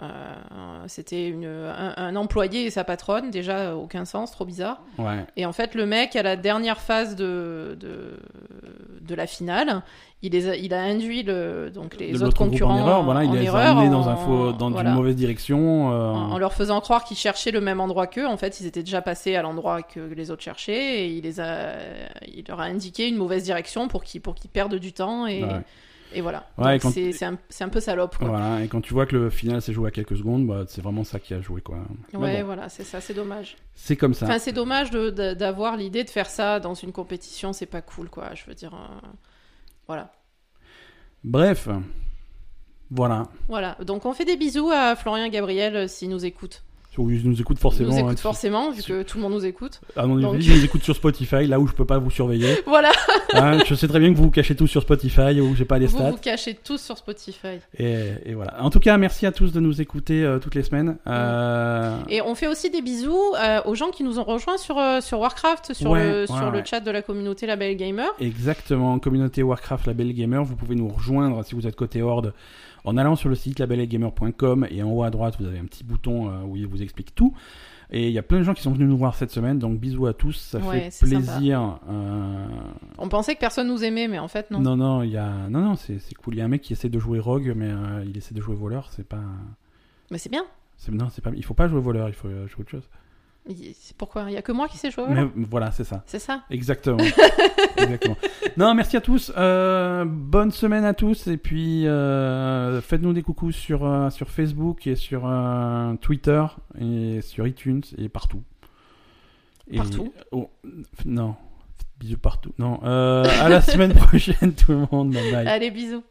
euh, c'était un, un employé et sa patronne. Déjà, aucun sens, trop bizarre. Ouais. Et en fait, le mec, à la dernière phase de, de, de la finale, il, les a, il a induit le, donc les autres concurrents en erreur, voilà, il en les erreur a amenés en- dans un faux, dans voilà. une mauvaise direction. euh, en, en leur faisant croire qu'ils cherchaient le même endroit qu'eux. En fait, ils étaient déjà passés à l'endroit que les autres cherchaient et il, les a, il leur a indiqué une mauvaise direction pour qu'ils pour qu'ils perdent du temps et, Ouais. Et voilà. Ouais, c'est un, un peu salope. Quoi. Voilà, et quand tu vois que le final s'est joué à quelques secondes, bah, c'est vraiment ça qui a joué, quoi. Ouais, bon, voilà, c'est ça, c'est dommage. c'est comme ça. Enfin, c'est dommage d'avoir l'idée de faire ça dans une compétition, c'est pas cool, quoi. Je veux dire, euh, voilà. Bref, voilà. Voilà. Donc, on fait des bisous à Florian et Gabriel euh, s'ils nous écoutent. Ils nous écoutent Ils forcément. nous hein, écoutent forcément, vu que tout le monde nous écoute. À mon avis, ils nous écoutent sur Spotify, là où je peux pas vous surveiller. Voilà, Hein, je sais très bien que vous vous cachez tous sur Spotify, où j'ai pas les vous stats. vous cachez tous sur Spotify. Et, et voilà. En tout cas, merci à tous de nous écouter euh, toutes les semaines. Euh, Et on fait aussi des bisous euh, aux gens qui nous ont rejoints sur, sur Warcraft, sur, Ouais, le, ouais, sur le chat de la communauté Label Gamer. Exactement, communauté Warcraft Label Gamer, vous pouvez nous rejoindre si vous êtes côté Horde en allant sur le site labelgamer.com et en haut à droite vous avez un petit bouton euh, où il vous explique tout. Et il y a plein de gens qui sont venus nous voir cette semaine, donc bisous à tous, ça Ouais, fait plaisir. Euh, On pensait que personne nous aimait, mais en fait, non. Non, non, il y a, non, non, c'est c'est cool. Il y a un mec qui essaie de jouer rogue, mais euh, il essaie de jouer voleur. C'est pas, Mais c'est bien. c'est non, c'est pas. Il faut pas jouer voleur. Il faut jouer autre chose. Pourquoi? Il y a que moi qui sais jouer volant Mais voilà, c'est ça. C'est ça Exactement. Exactement. Non, merci à tous. Euh, bonne semaine à tous. Et puis, euh, faites-nous des coucous sur, euh, sur Facebook et sur Twitter et sur iTunes et partout. Et- Partout oh, Non. Bisous partout. Non. À la semaine prochaine, tout le monde. Bye bye. Allez, bisous.